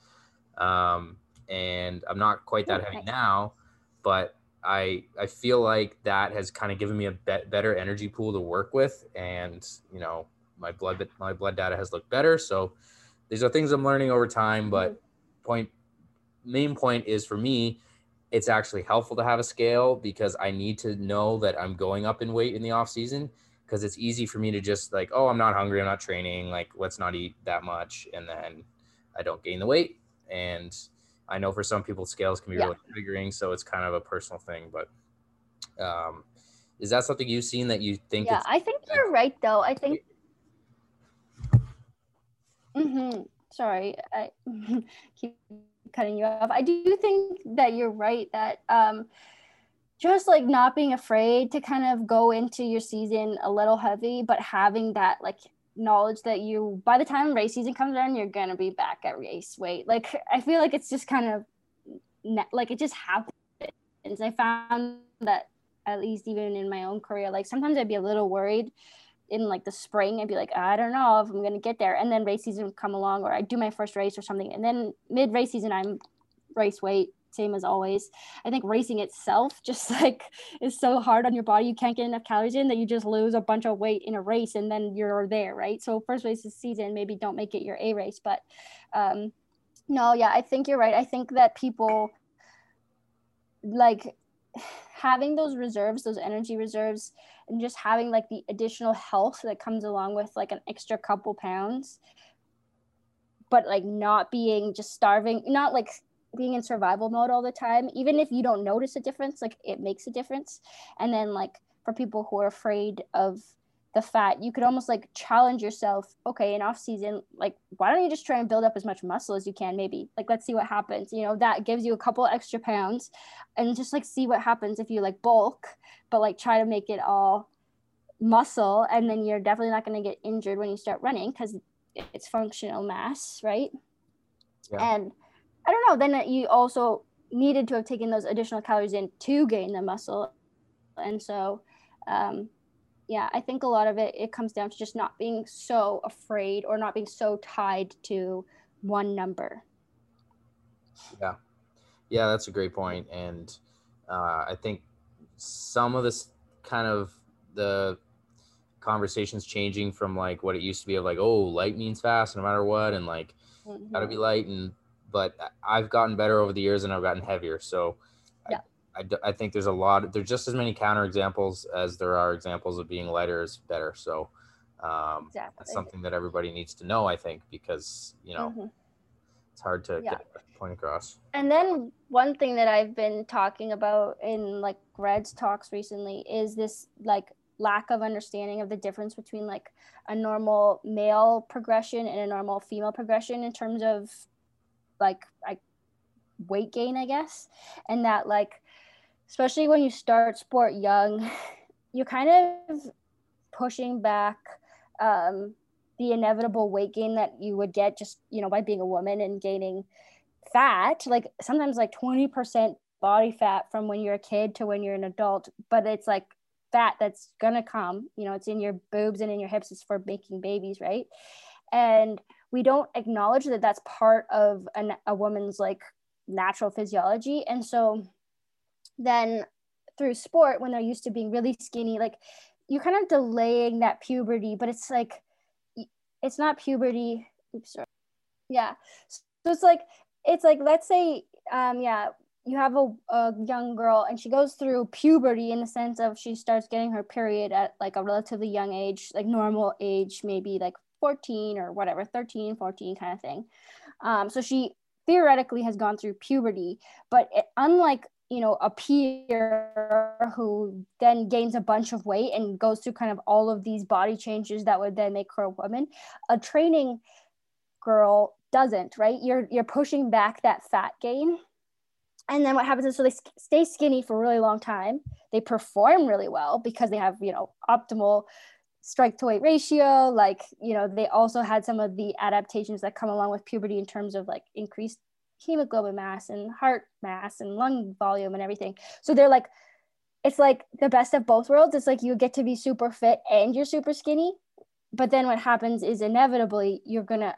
Um, and I'm not quite that heavy now, but I I feel like that has kind of given me a bet better energy pool to work with, and you know my blood my blood data has looked better. So these are things I'm learning over time. But mm-hmm. point main point is for me it's actually helpful to have a scale because I need to know that I'm going up in weight in the off season because it's easy for me to just like, oh, I'm not hungry, I'm not training, like let's not eat that much, and then I don't gain the weight. And I know for some people scales can be Yeah. really triggering, so it's kind of a personal thing. But um, is that something you've seen that you think? yeah i think you're right though i think hmm sorry i keep cutting you off i do think that you're right that um just like not being afraid to kind of go into your season a little heavy but having that like knowledge that you by the time race season comes around you're gonna be back at race weight. Like i feel like it's just kind of like it just happens. I found that at least even in my own career like sometimes i'd be a little worried in like the spring. I'd be like i don't know if i'm to get there. And then race season would come along or i do my first race or something. And then mid race season i'm race weight same as always. I think racing itself just like is so hard on your body. You can't get enough calories in that you just lose a bunch of weight in a race and then you're there right? So first race of season maybe don't make it your a race but um no yeah i think you're right. I think that people like having those reserves those energy reserves and just having like the additional health that comes along with like an extra couple pounds but like not being just starving not like being in survival mode all the time even if you don't notice a difference like it makes a difference. And then like for people who are afraid of the fat you could almost like challenge yourself okay in off season like why don't you just try and build up as much muscle as you can maybe? Like let's see what happens. You know that gives you a couple extra pounds and just like see what happens if you like bulk but like try to make it all muscle and then you're definitely not going to get injured when you start running because it's functional mass right? Yeah. and i don't know then you also needed to have taken those additional calories in to gain the muscle. And so um, yeah i think a lot of it it comes down to just not being so afraid or not being so tied to one number. Yeah, Yeah, that's a great point, and uh, I think some of this kind of the conversations changing from like what it used to be of like oh light means fast no matter what and like gotta be light and but I've gotten better over the years and I've gotten heavier so Yeah. I, I I think there's a lot there's just as many counter examples as there are examples of being lighter is better so um, exactly that's something that everybody needs to know I think because you know Mhm. it's hard to Yeah. get a point across And then one thing that I've been talking about in like RED-S talks recently is this like lack of understanding of the difference between like a normal male progression and a normal female progression in terms of like like weight gain, I guess. And that like especially when you start sport young, you're kind of pushing back um the inevitable weight gain that you would get just, you know, by being a woman and gaining fat, like sometimes like 20% body fat from when you're a kid to when you're an adult, but it's like fat that's gonna come, you know, it's in your boobs and in your hips, it's for making babies, right? And we don't acknowledge that that's part of an, a woman's like natural physiology. And so then through sport when they're used to being really skinny like you're kind of delaying that puberty but it's like it's not puberty. Oops sorry. Yeah. So it's like it's like let's say um yeah you have a, a young girl and she goes through puberty in the sense of she starts getting her period at like a relatively young age like normal age maybe like 14 or whatever 13 14 kind of thing. Um, so she theoretically has gone through puberty but it, unlike you know a peer who then gains a bunch of weight and goes through kind of all of these body changes that would then make her a woman a training girl doesn't right? You're you're pushing back that fat gain. And then what happens is so they stay skinny for a really long time. They perform really well because they have you know optimal strength to weight ratio like you know they also had some of the adaptations that come along with puberty in terms of like increased hemoglobin mass and heart mass and lung volume and everything. So they're like, it's like the best of both worlds. It's like you get to be super fit and you're super skinny. But then what happens is inevitably you're to,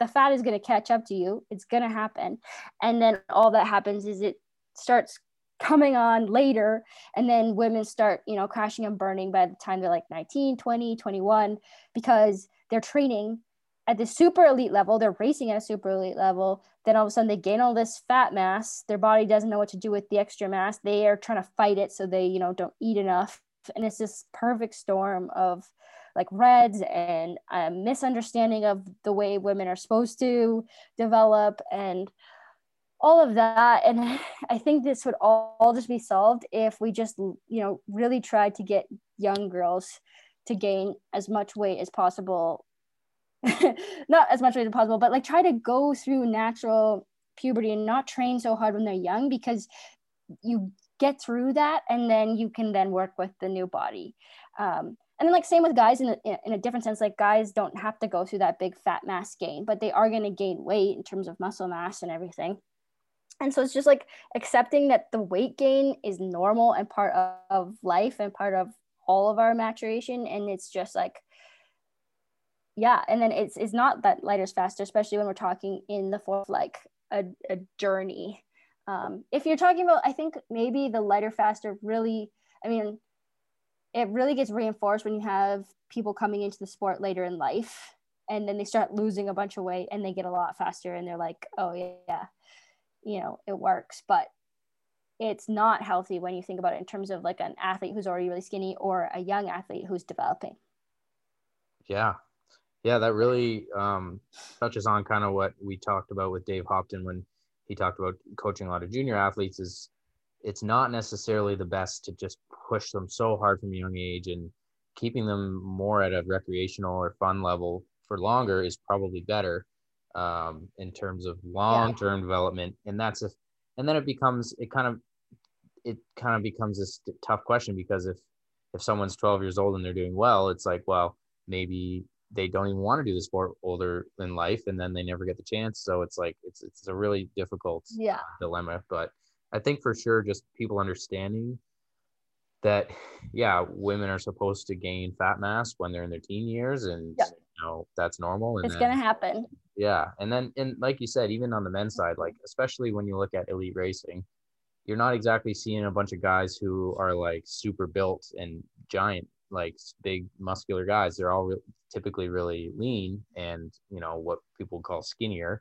the fat is going to catch up to you. It's to happen. And then all that happens is it starts coming on later. And then women start, you know, crashing and burning by the time they're like 19, 20, 21, because they're training at the super elite level, they're racing at a super elite level. Then all of a sudden they gain all this fat mass. Their body doesn't know what to do with the extra mass. They are trying to fight it so they, you know, don't eat enough. And it's this perfect storm of like RED-S and a misunderstanding of the way women are supposed to develop and all of that. And I think this would all, all just be solved if we just, you know, really tried to get young girls to gain as much weight as possible not as much weight as possible, but like try to go through natural puberty and not train so hard when they're young because you get through that and then you can then work with the new body. Um, and then like same with guys in a, in a different sense, like guys don't have to go through that big fat mass gain, but they are going to gain weight in terms of muscle mass and everything. And so it's just like accepting that the weight gain is normal and part of, life and part of all of our maturation. And it's just like yeah. And then it's it's not that lighter is faster especially when we're talking in the form of like a, a journey. Um, if you're talking about i think maybe the lighter faster really i mean it really gets reinforced when you have people coming into the sport later in life and then they start losing a bunch of weight and they get a lot faster and they're like oh yeah you know it works but it's not healthy when you think about it in terms of like an athlete who's already really skinny or a young athlete who's developing yeah yeah, that really um, touches on kind of what we talked about with Dave Hopton when he talked about coaching a lot of junior athletes. Is it's not necessarily the best to just push them so hard from a young age and keeping them more at a recreational or fun level for longer is probably better um, in terms of long-term yeah. development. And that's if, and then it becomes it kind of it kind of becomes this tough question because if if someone's 12 years old and they're doing well, it's like well maybe they don't even want to do the sport older in life and then they never get the chance so it's like it's it's a really difficult yeah. dilemma but i think for sure just people understanding that yeah women are supposed to gain fat mass when they're in their teen years and yeah. You know that's normal and it's then, gonna happen. Yeah and then and like you said even on the men's side like especially when you look at elite racing you're not exactly seeing a bunch of guys who are like super built and giant like big muscular guys. They're all re- typically really lean and you know what people call skinnier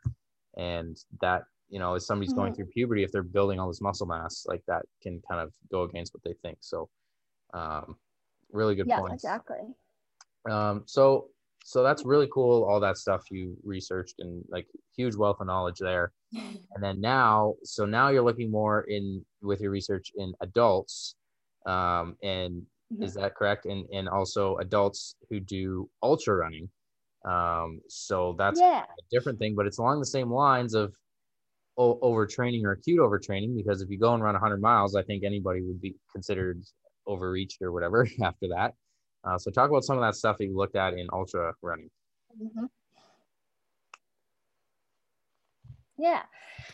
and that you know as somebody's mm-hmm. going through puberty if they're building all this muscle mass like that can kind of go against what they think so um really good yeah, points. exactly. Um so so that's really cool all that stuff you researched and like huge wealth of knowledge there and then now so now you're looking more in with your research in adults um, and Mm-hmm. Is that correct? And and also adults who do ultra running. Um, so that's yeah. a different thing, but it's along the same lines of o- overtraining or acute overtraining. Because if you go and run 100 miles, I think anybody would be considered overreached or whatever after that. Uh, so talk about some of that stuff that you looked at in ultra running. Mm-hmm. Yeah.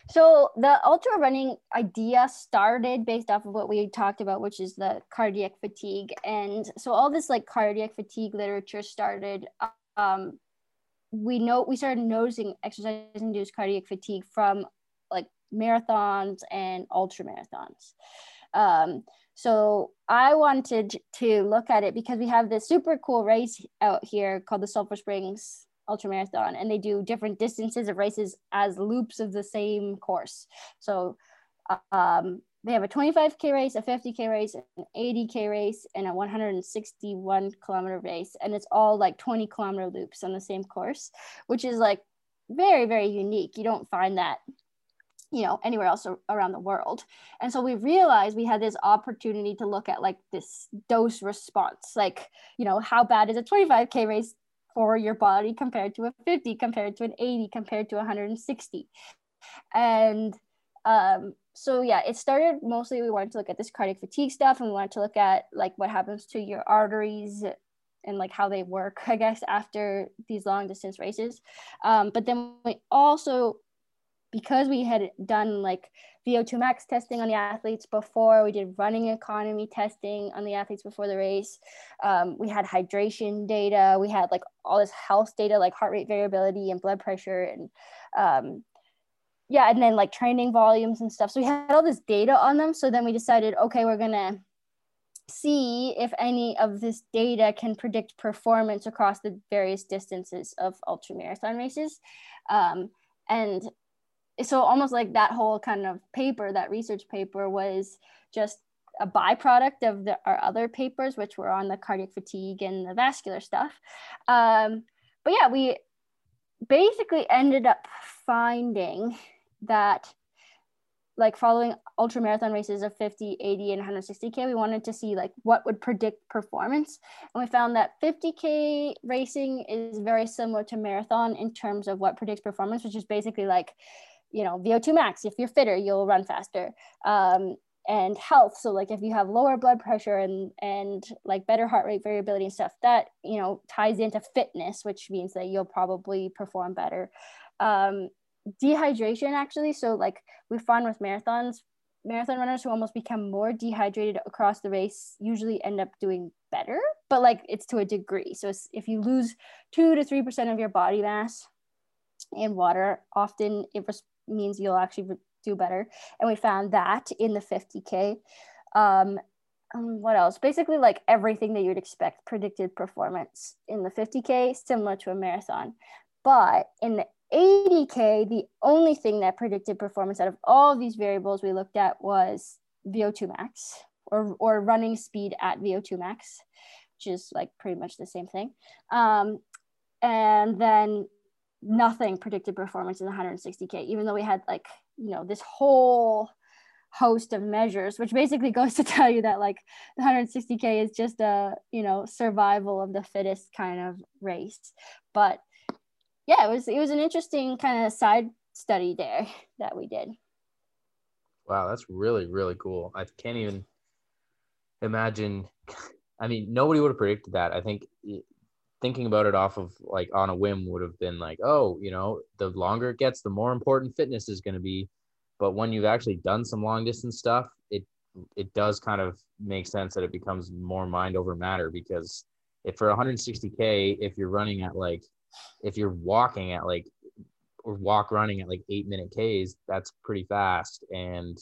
So the ultra running idea started based off of what we talked about, which is the cardiac fatigue. And so all this like cardiac fatigue literature started. Um, we know we started noticing exercise induced cardiac fatigue from like marathons and ultra marathons. Um, so I wanted to look at it because we have this super cool race out here called the Sulphur Springs Ultra Marathon, and they do different distances of races as loops of the same course. So um, they have a 25k race, a 50k race, an 80k race, and a 161 kilometer race, and it's all like 20 kilometer loops on the same course, which is like very very unique. You don't find that you know anywhere else around the world. And so we realized we had this opportunity to look at like this dose response like you know how bad is a 25k race for your body compared to a 50 compared to an 80 compared to 160 and um, so yeah it started mostly we wanted to look at this cardiac fatigue stuff and we wanted to look at like what happens to your arteries and like how they work i guess after these long distance races. Um, but then we also because we had done like VO2 max testing on the athletes before, we did running economy testing on the athletes before the race. Um, we had hydration data. We had like all this health data, like heart rate variability and blood pressure, and um, yeah, and then like training volumes and stuff. So we had all this data on them. So then we decided, okay, we're gonna see if any of this data can predict performance across the various distances of ultra marathon races. Um, and so almost like that whole kind of paper that research paper was just a byproduct of the, our other papers which were on the cardiac fatigue and the vascular stuff. Um, but yeah we basically ended up finding that like following ultra marathon races of 50 80 and 160k we wanted to see like what would predict performance. And we found that 50k racing is very similar to marathon in terms of what predicts performance which is basically like you know vo2 max if you're fitter you'll run faster. Um, and health so like if you have lower blood pressure and and like better heart rate variability and stuff that you know ties into fitness which means that you'll probably perform better. Um, dehydration actually so like we find with marathons. Marathon runners who almost become more dehydrated across the race usually end up doing better but like it's to a degree. So if you lose 2 to 3% of your body mass in water often it means you'll actually do better. And we found that in the 50K. Um, um, what else? Basically, like everything that you'd expect predicted performance in the 50K, similar to a marathon. But in the 80K, the only thing that predicted performance out of all of these variables we looked at was VO2 max or, or running speed at VO2 max, which is like pretty much the same thing. Um, and then nothing predicted performance in 160k even though we had like you know this whole host of measures which basically goes to tell you that like the 160k is just a you know survival of the fittest kind of race. But yeah it was it was an interesting kind of side study there that we did. Wow that's really really cool. I can't even imagine. I mean nobody would have predicted that. I think thinking about it off of like on a whim would have been like, oh, you know, the longer it gets, the more important fitness is going to be. But when you've actually done some long distance stuff, it it does kind of make sense that it becomes more mind over matter because if for 160k, if you're running at like, if you're walking at like, or walk running at like eight minute Ks, that's pretty fast, and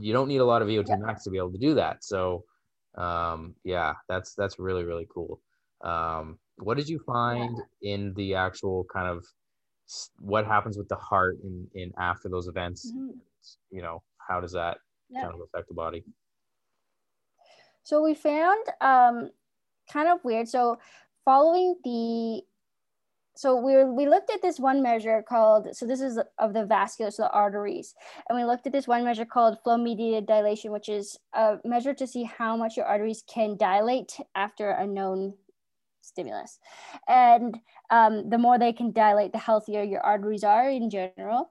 you don't need a lot of VO2 yeah. max to be able to do that. So, um, yeah, that's that's really really cool. Um, what did you find in the actual kind of what happens with the heart in, in after those events? Mm-hmm. You know, how does that yeah. kind of affect the body? So we found um, kind of weird. So following the so we we looked at this one measure called so this is of the vascular so the arteries and we looked at this one measure called flow mediated dilation which is a measure to see how much your arteries can dilate after a known stimulus. And um, the more they can dilate, the healthier your arteries are in general.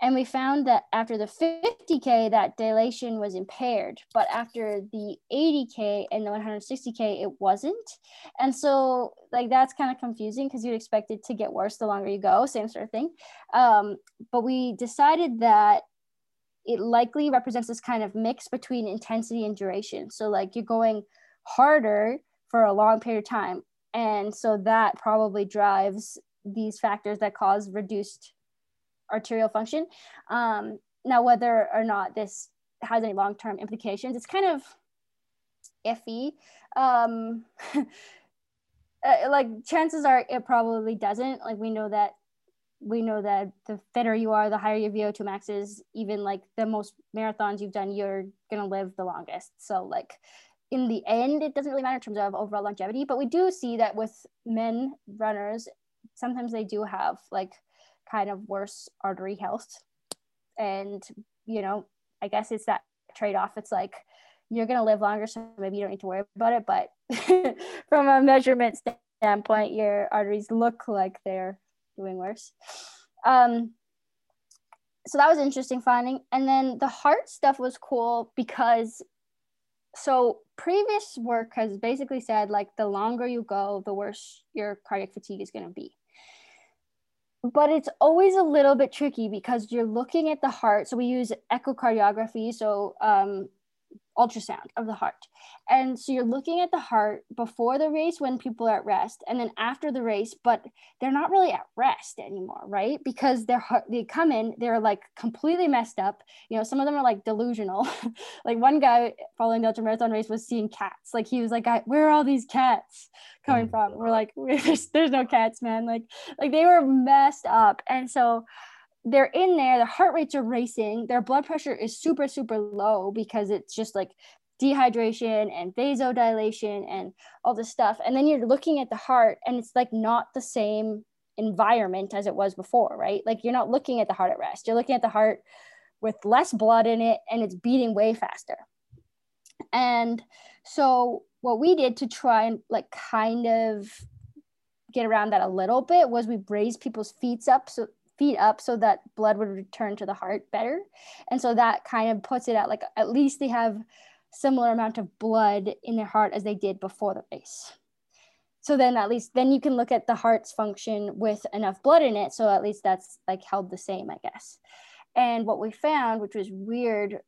And we found that after the 50K, that dilation was impaired, but after the 80K and the 160K, it wasn't. And so, like, that's kind of confusing because you'd expect it to get worse the longer you go, same sort of thing. Um, but we decided that it likely represents this kind of mix between intensity and duration. So, like, you're going harder for a long period of time and so that probably drives these factors that cause reduced arterial function um, now whether or not this has any long-term implications. It's kind of iffy. Um, uh, like chances are it probably doesn't. Like we know that we know that the fitter you are, the higher your VO2 max is. Even like the most marathons you've done, you're gonna live the longest. So like in the end, it doesn't really matter in terms of overall longevity. But we do see that with men runners, sometimes they do have like kind of worse artery health, and you know, I guess it's that trade off. It's like you're gonna live longer, so maybe you don't need to worry about it. But from a measurement standpoint, your arteries look like they're doing worse. Um, so that was interesting finding. And then the heart stuff was cool because so previous work has basically said like the longer you go, the worse your cardiac fatigue is going to be. But it's always a little bit tricky because you're looking at the heart. So we use echocardiography. So um, ultrasound of the heart. And so you're looking at the heart before the race when people are at rest and then after the race, but they're not really at rest anymore, right? Because they're they come in, they're like completely messed up. You know, some of them are like delusional. like one guy following the ultra marathon race was seeing cats. Like he was like, where are all these cats coming oh from? We're like, there's, there's no cats, man. Like like they were messed up. And so they're in there, their heart rates are racing, their blood pressure is super, super low because it's just like dehydration and vasodilation and all this stuff. And then you're looking at the heart and it's like not the same environment as it was before, right? Like you're not looking at the heart at rest. You're looking at the heart with less blood in it and it's beating way faster. And so what we did to try and like kind of get around that a little bit was we raised people's feet up so feet up so that blood would return to the heart better. And so that kind of puts it at like at least they have similar amount of blood in their heart as they did before the race. So then at least then you can look at the heart's function with enough blood in it so at least that's like held the same i guess. And what we found which was weird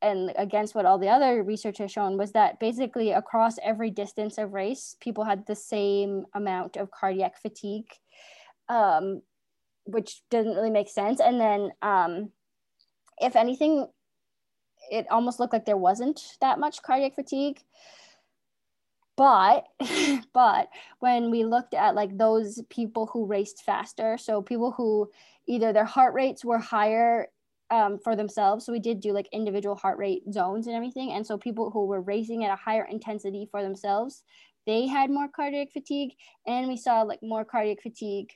and against what all the other research has shown was that basically across every distance of race people had the same amount of cardiac fatigue. Um, which didn't really make sense. And then, um, if anything, it almost looked like there wasn't that much cardiac fatigue. But, but when we looked at like those people who raced faster, so people who either their heart rates were higher um, for themselves. So we did do like individual heart rate zones and everything. And so people who were racing at a higher intensity for themselves, they had more cardiac fatigue. And we saw like more cardiac fatigue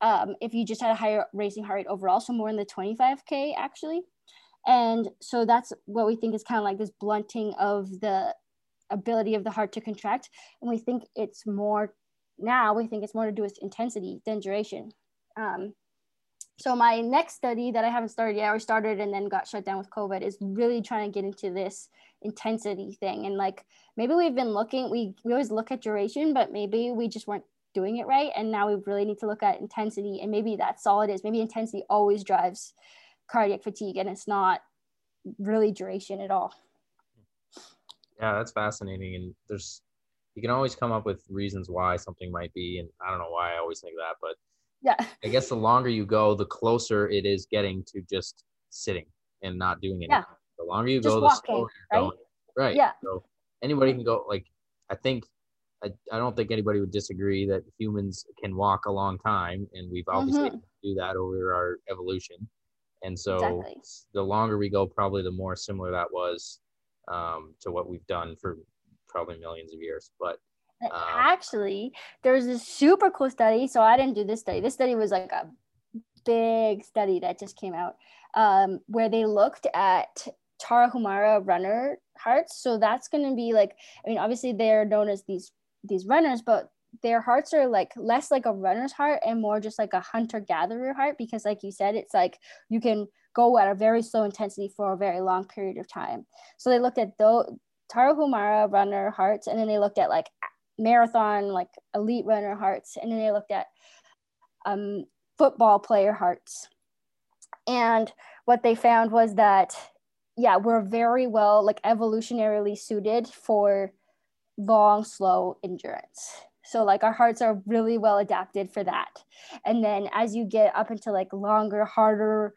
um, if you just had a higher racing heart rate overall, so more in the 25K actually. And so that's what we think is kind of like this blunting of the ability of the heart to contract. And we think it's more now, we think it's more to do with intensity than duration. Um, so my next study that I haven't started yet, or started and then got shut down with COVID, is really trying to get into this intensity thing. And like maybe we've been looking, we we always look at duration, but maybe we just weren't doing it right. And now we really need to look at intensity. And maybe that's all it is. Maybe intensity always drives cardiac fatigue and it's not really duration at all. Yeah, that's fascinating. And there's, you can always come up with reasons why something might be. And I don't know why I always think that, but yeah, I guess the longer you go, the closer it is getting to just sitting and not doing anything. Yeah. The longer you just go, walking, the slower you're right? going. Right. Yeah. So anybody can go, like, I think I, I don't think anybody would disagree that humans can walk a long time, and we've obviously mm-hmm. do that over our evolution. And so, exactly. the longer we go, probably the more similar that was um, to what we've done for probably millions of years. But um, actually, there's a super cool study. So I didn't do this study. This study was like a big study that just came out um, where they looked at Tarahumara runner hearts. So that's going to be like, I mean, obviously they're known as these these runners, but their hearts are like less like a runner's heart and more just like a hunter gatherer heart because like you said it's like you can go at a very slow intensity for a very long period of time. So they looked at those tarahumara runner hearts and then they looked at like marathon like elite runner hearts and then they looked at um, football player hearts. And what they found was that yeah we're very well like evolutionarily suited for long, slow endurance. So like our hearts are really well adapted for that. And then as you get up into like longer, harder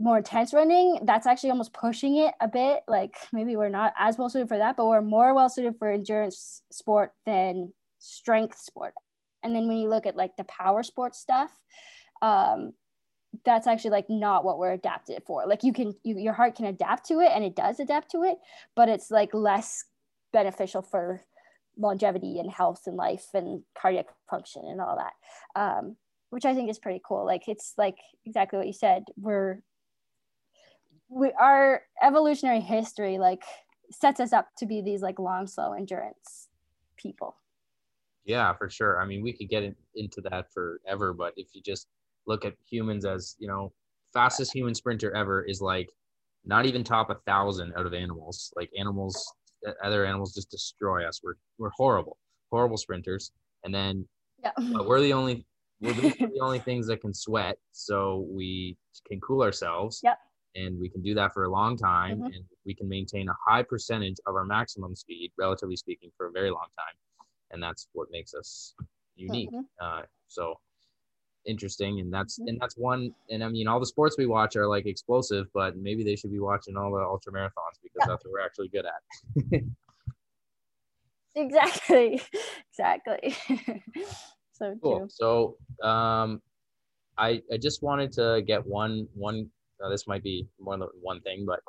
more intense running, that's actually almost pushing it a bit. Like maybe we're not as well suited for that, but we're more well suited for endurance sport than strength sport. And then when you look at like the power sports stuff, um, that's actually like not what we're adapted for. Like you can, you, your heart can adapt to it and it does adapt to it, but it's like less beneficial for longevity and health and life and cardiac function and all that. Um, which I think is pretty cool. Like it's like exactly what you said. We're we our evolutionary history like sets us up to be these like long, slow endurance people. Yeah, for sure. I mean, we could get in, into that forever, but if you just look at humans as you know, fastest human sprinter ever is like not even top a thousand out of animals. Like animals, other animals just destroy us. We're we're horrible, horrible sprinters. And then Yeah. but we're the only we're the only things that can sweat, so we can cool ourselves. Yep. And we can do that for a long time, Mhm. and we can maintain a high percentage of our maximum speed, relatively speaking, for a very long time, and that's what makes us unique. Mhm. Uh, so interesting, and that's and that's one. And I mean, all the sports we watch are like explosive, but maybe they should be watching all the ultra marathons because Yeah. that's what we're actually good at. Exactly. exactly. so Cool. true. So, um, I I just wanted to get one one. Uh, this might be more than one thing, but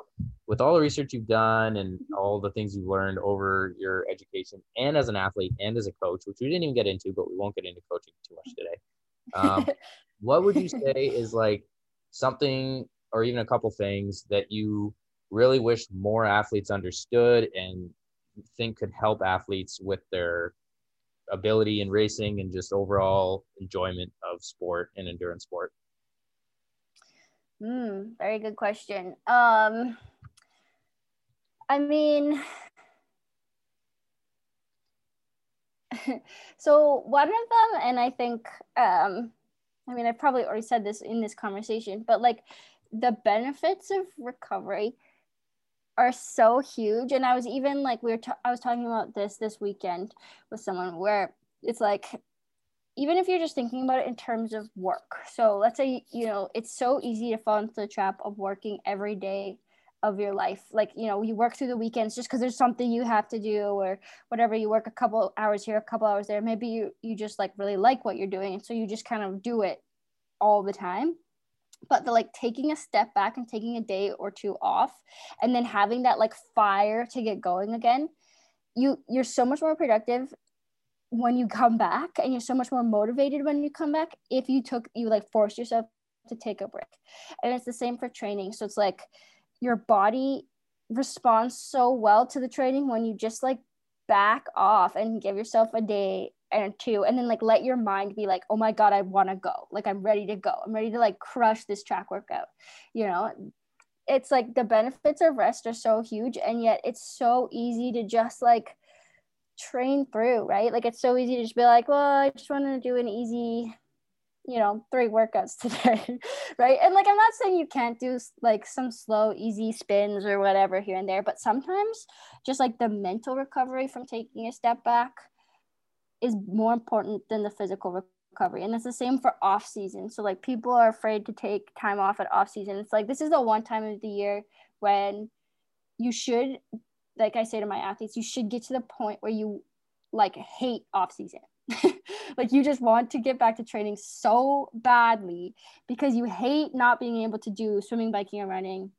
with all the research you've done and all the things you've learned over your education and as an athlete and as a coach, which we didn't even get into, but we won't get into coaching too much today. Um, what would you say is like something or even a couple things that you really wish more athletes understood and think could help athletes with their ability in racing and just overall enjoyment of sport and endurance sport Hmm, very good question. Um, I mean, so one of them, and I think, um, I mean, I probably already said this in this conversation, but like the benefits of recovery are so huge. And I was even like, we were, ta- I was talking about this this weekend with someone where it's like, even if you're just thinking about it in terms of work. So let's say, you know, it's so easy to fall into the trap of working every day of your life. Like, you know, you work through the weekends just because there's something you have to do or whatever. You work a couple hours here, a couple hours there. Maybe you, you just like really like what you're doing. So you just kind of do it all the time. But the like taking a step back and taking a day or two off and then having that like fire to get going again, you you're so much more productive when you come back and you're so much more motivated when you come back if you took you like force yourself to take a break and it's the same for training so it's like your body responds so well to the training when you just like back off and give yourself a day and two and then like let your mind be like oh my god i want to go. Like i'm ready to go. I'm ready to like crush this track workout. You know? It's like the benefits of rest are so huge and yet it's so easy to just like train through, right? Like it's so easy to just be like, well, I just want to do an easy, you know, three workouts today, right? And like I'm not saying you can't do like some slow, easy spins or whatever here and there, but sometimes just like the mental recovery from taking a step back is more important than the physical recovery. And it's the same for off season. So like people are afraid to take time off at off season. It's like this is the one time of the year when you should like I say to my athletes, you should get to the point where you like hate off season. like you just want to get back to training so badly because you hate not being able to do swimming, biking, or running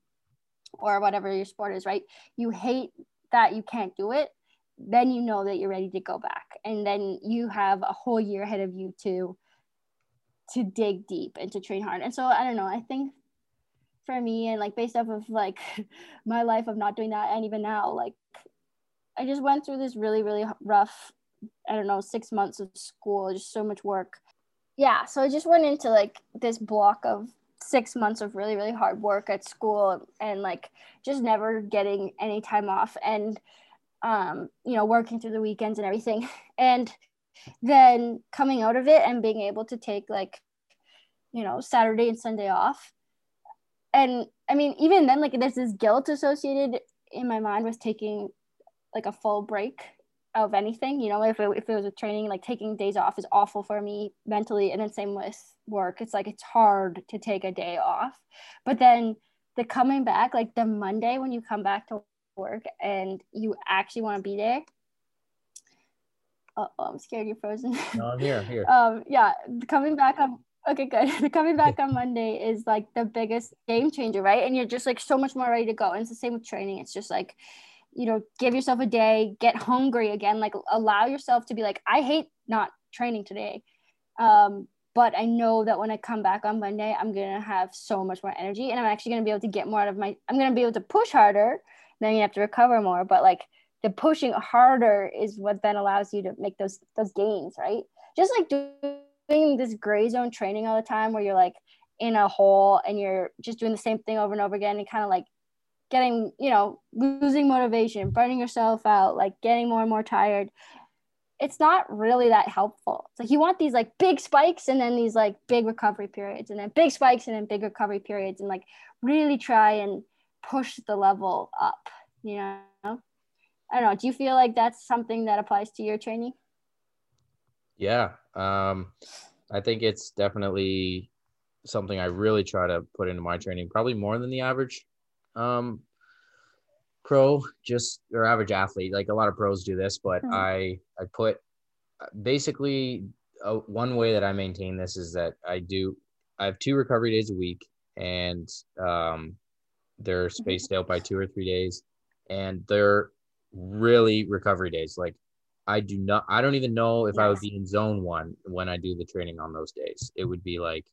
or whatever your sport is, right? You hate that you can't do it. Then you know that you're ready to go back. And then you have a whole year ahead of you to to dig deep and to train hard. And so I don't know, I think for me and like based off of like my life of not doing that and even now like i just went through this really really rough i don't know six months of school just so much work. Yeah so i just went into like this block of six months of really really hard work at school and like just never getting any time off and um you know working through the weekends and everything. And then coming out of it and being able to take like you know saturday and sunday off. And I mean, even then, like there's this guilt associated in my mind with taking like a full break of anything. You know, if it, if it was a training, like taking days off is awful for me mentally. And then same with work. It's like it's hard to take a day off. But then the coming back, like the Monday when you come back to work and you actually want to be there. Oh, I'm scared you're frozen. No, I'm here. Here. um, yeah, coming back on okay, good. coming back on Monday is like the biggest game changer, right? And you're just like so much more ready to go. And it's the same with training. It's just like, you know, give yourself a day, get hungry again, like allow yourself to be like, I hate not training today. Um, but I know that when I come back on Monday, I'm gonna have so much more energy and I'm actually gonna be able to get more out of my I'm gonna be able to push harder, then you have to recover more. But like the pushing harder is what then allows you to make those those gains, right? Just like doing this gray zone training all the time where you're like in a hole and you're just doing the same thing over and over again and kind of like getting, you know, losing motivation, burning yourself out, like getting more and more tired it's not really that helpful. Like you want these like big spikes and then these like big recovery periods and then big spikes and then big recovery periods and like really try and push the level up, you know? I don't know. Do you feel like that's something that applies to your training? Yeah. Um, I think it's definitely something I really try to put into my training, probably more than the average um, pro just or average athlete like a lot of pros do this but Mhm. i i put basically uh, one way that i maintain this is that i do i have two recovery days a week and um they're spaced out by two or three days and they're really recovery days. Like i do not i don't even know if i would be in zone one when i do the training on those days. It would be like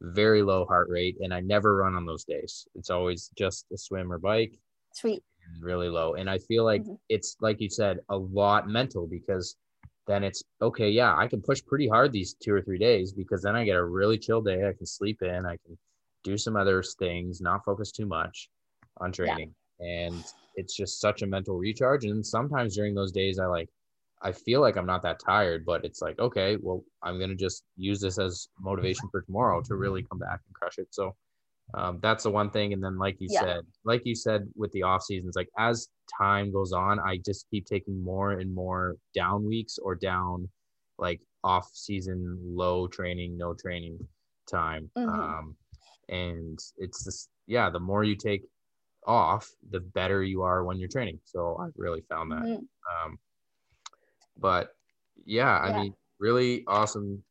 very low heart rate and i never run on those days it's always just a swim or bike Sweet. really low. And I feel like Mhm. it's like you said, a lot mental because then it's okay, yeah, I can push pretty hard these two or three days because then I get a really chill day. I can sleep in, I can do some other things, not focus too much on training. And it's just such a mental recharge. And sometimes during those days I like I feel like I'm not that tired, but it's like, okay, well, I'm gonna just use this as motivation for tomorrow to really come back and crush it. So um, that's the one thing. And then, like you Yeah. said, like you said with the off seasons, like as time goes on, I just keep taking more and more down weeks or down like off season, low training, no training time. Mhm. Um, and it's just, yeah, the more you take off, the better you are when you're training. So I've really found that. Mhm. Um, but yeah, I Yeah. mean, really awesome,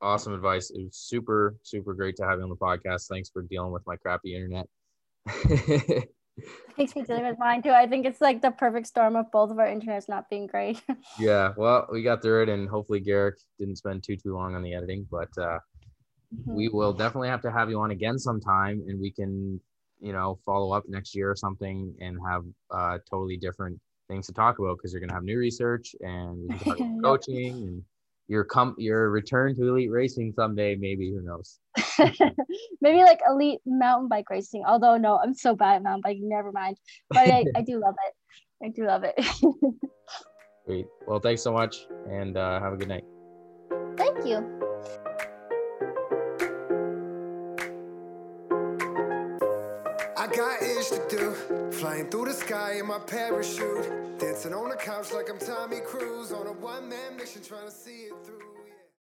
awesome advice. It was super, super great to have you on the podcast. Thanks for dealing with my crappy internet. Thanks for dealing with mine too. I think it's like the perfect storm of both of our internets not being great. yeah, well, we got through it, and hopefully Garrick didn't spend too too long on the editing, but uh, Mhm. we will definitely have to have you on again sometime, and we can, you know, follow up next year or something, and have uh, totally different things to talk about because you're gonna have new research and we can talk about Yep. coaching and your com your return to elite racing someday, maybe who knows. Maybe like elite mountain bike racing. Although no, I'm so bad at mountain biking. Never mind. But I, I do love it. I do love it. Great. Well, thanks so much, and uh, have a good night. Thank you. Got ish to do. Flying through the sky in my parachute. Dancing on the couch like I'm Tommy Cruise on a one man mission trying to see it through.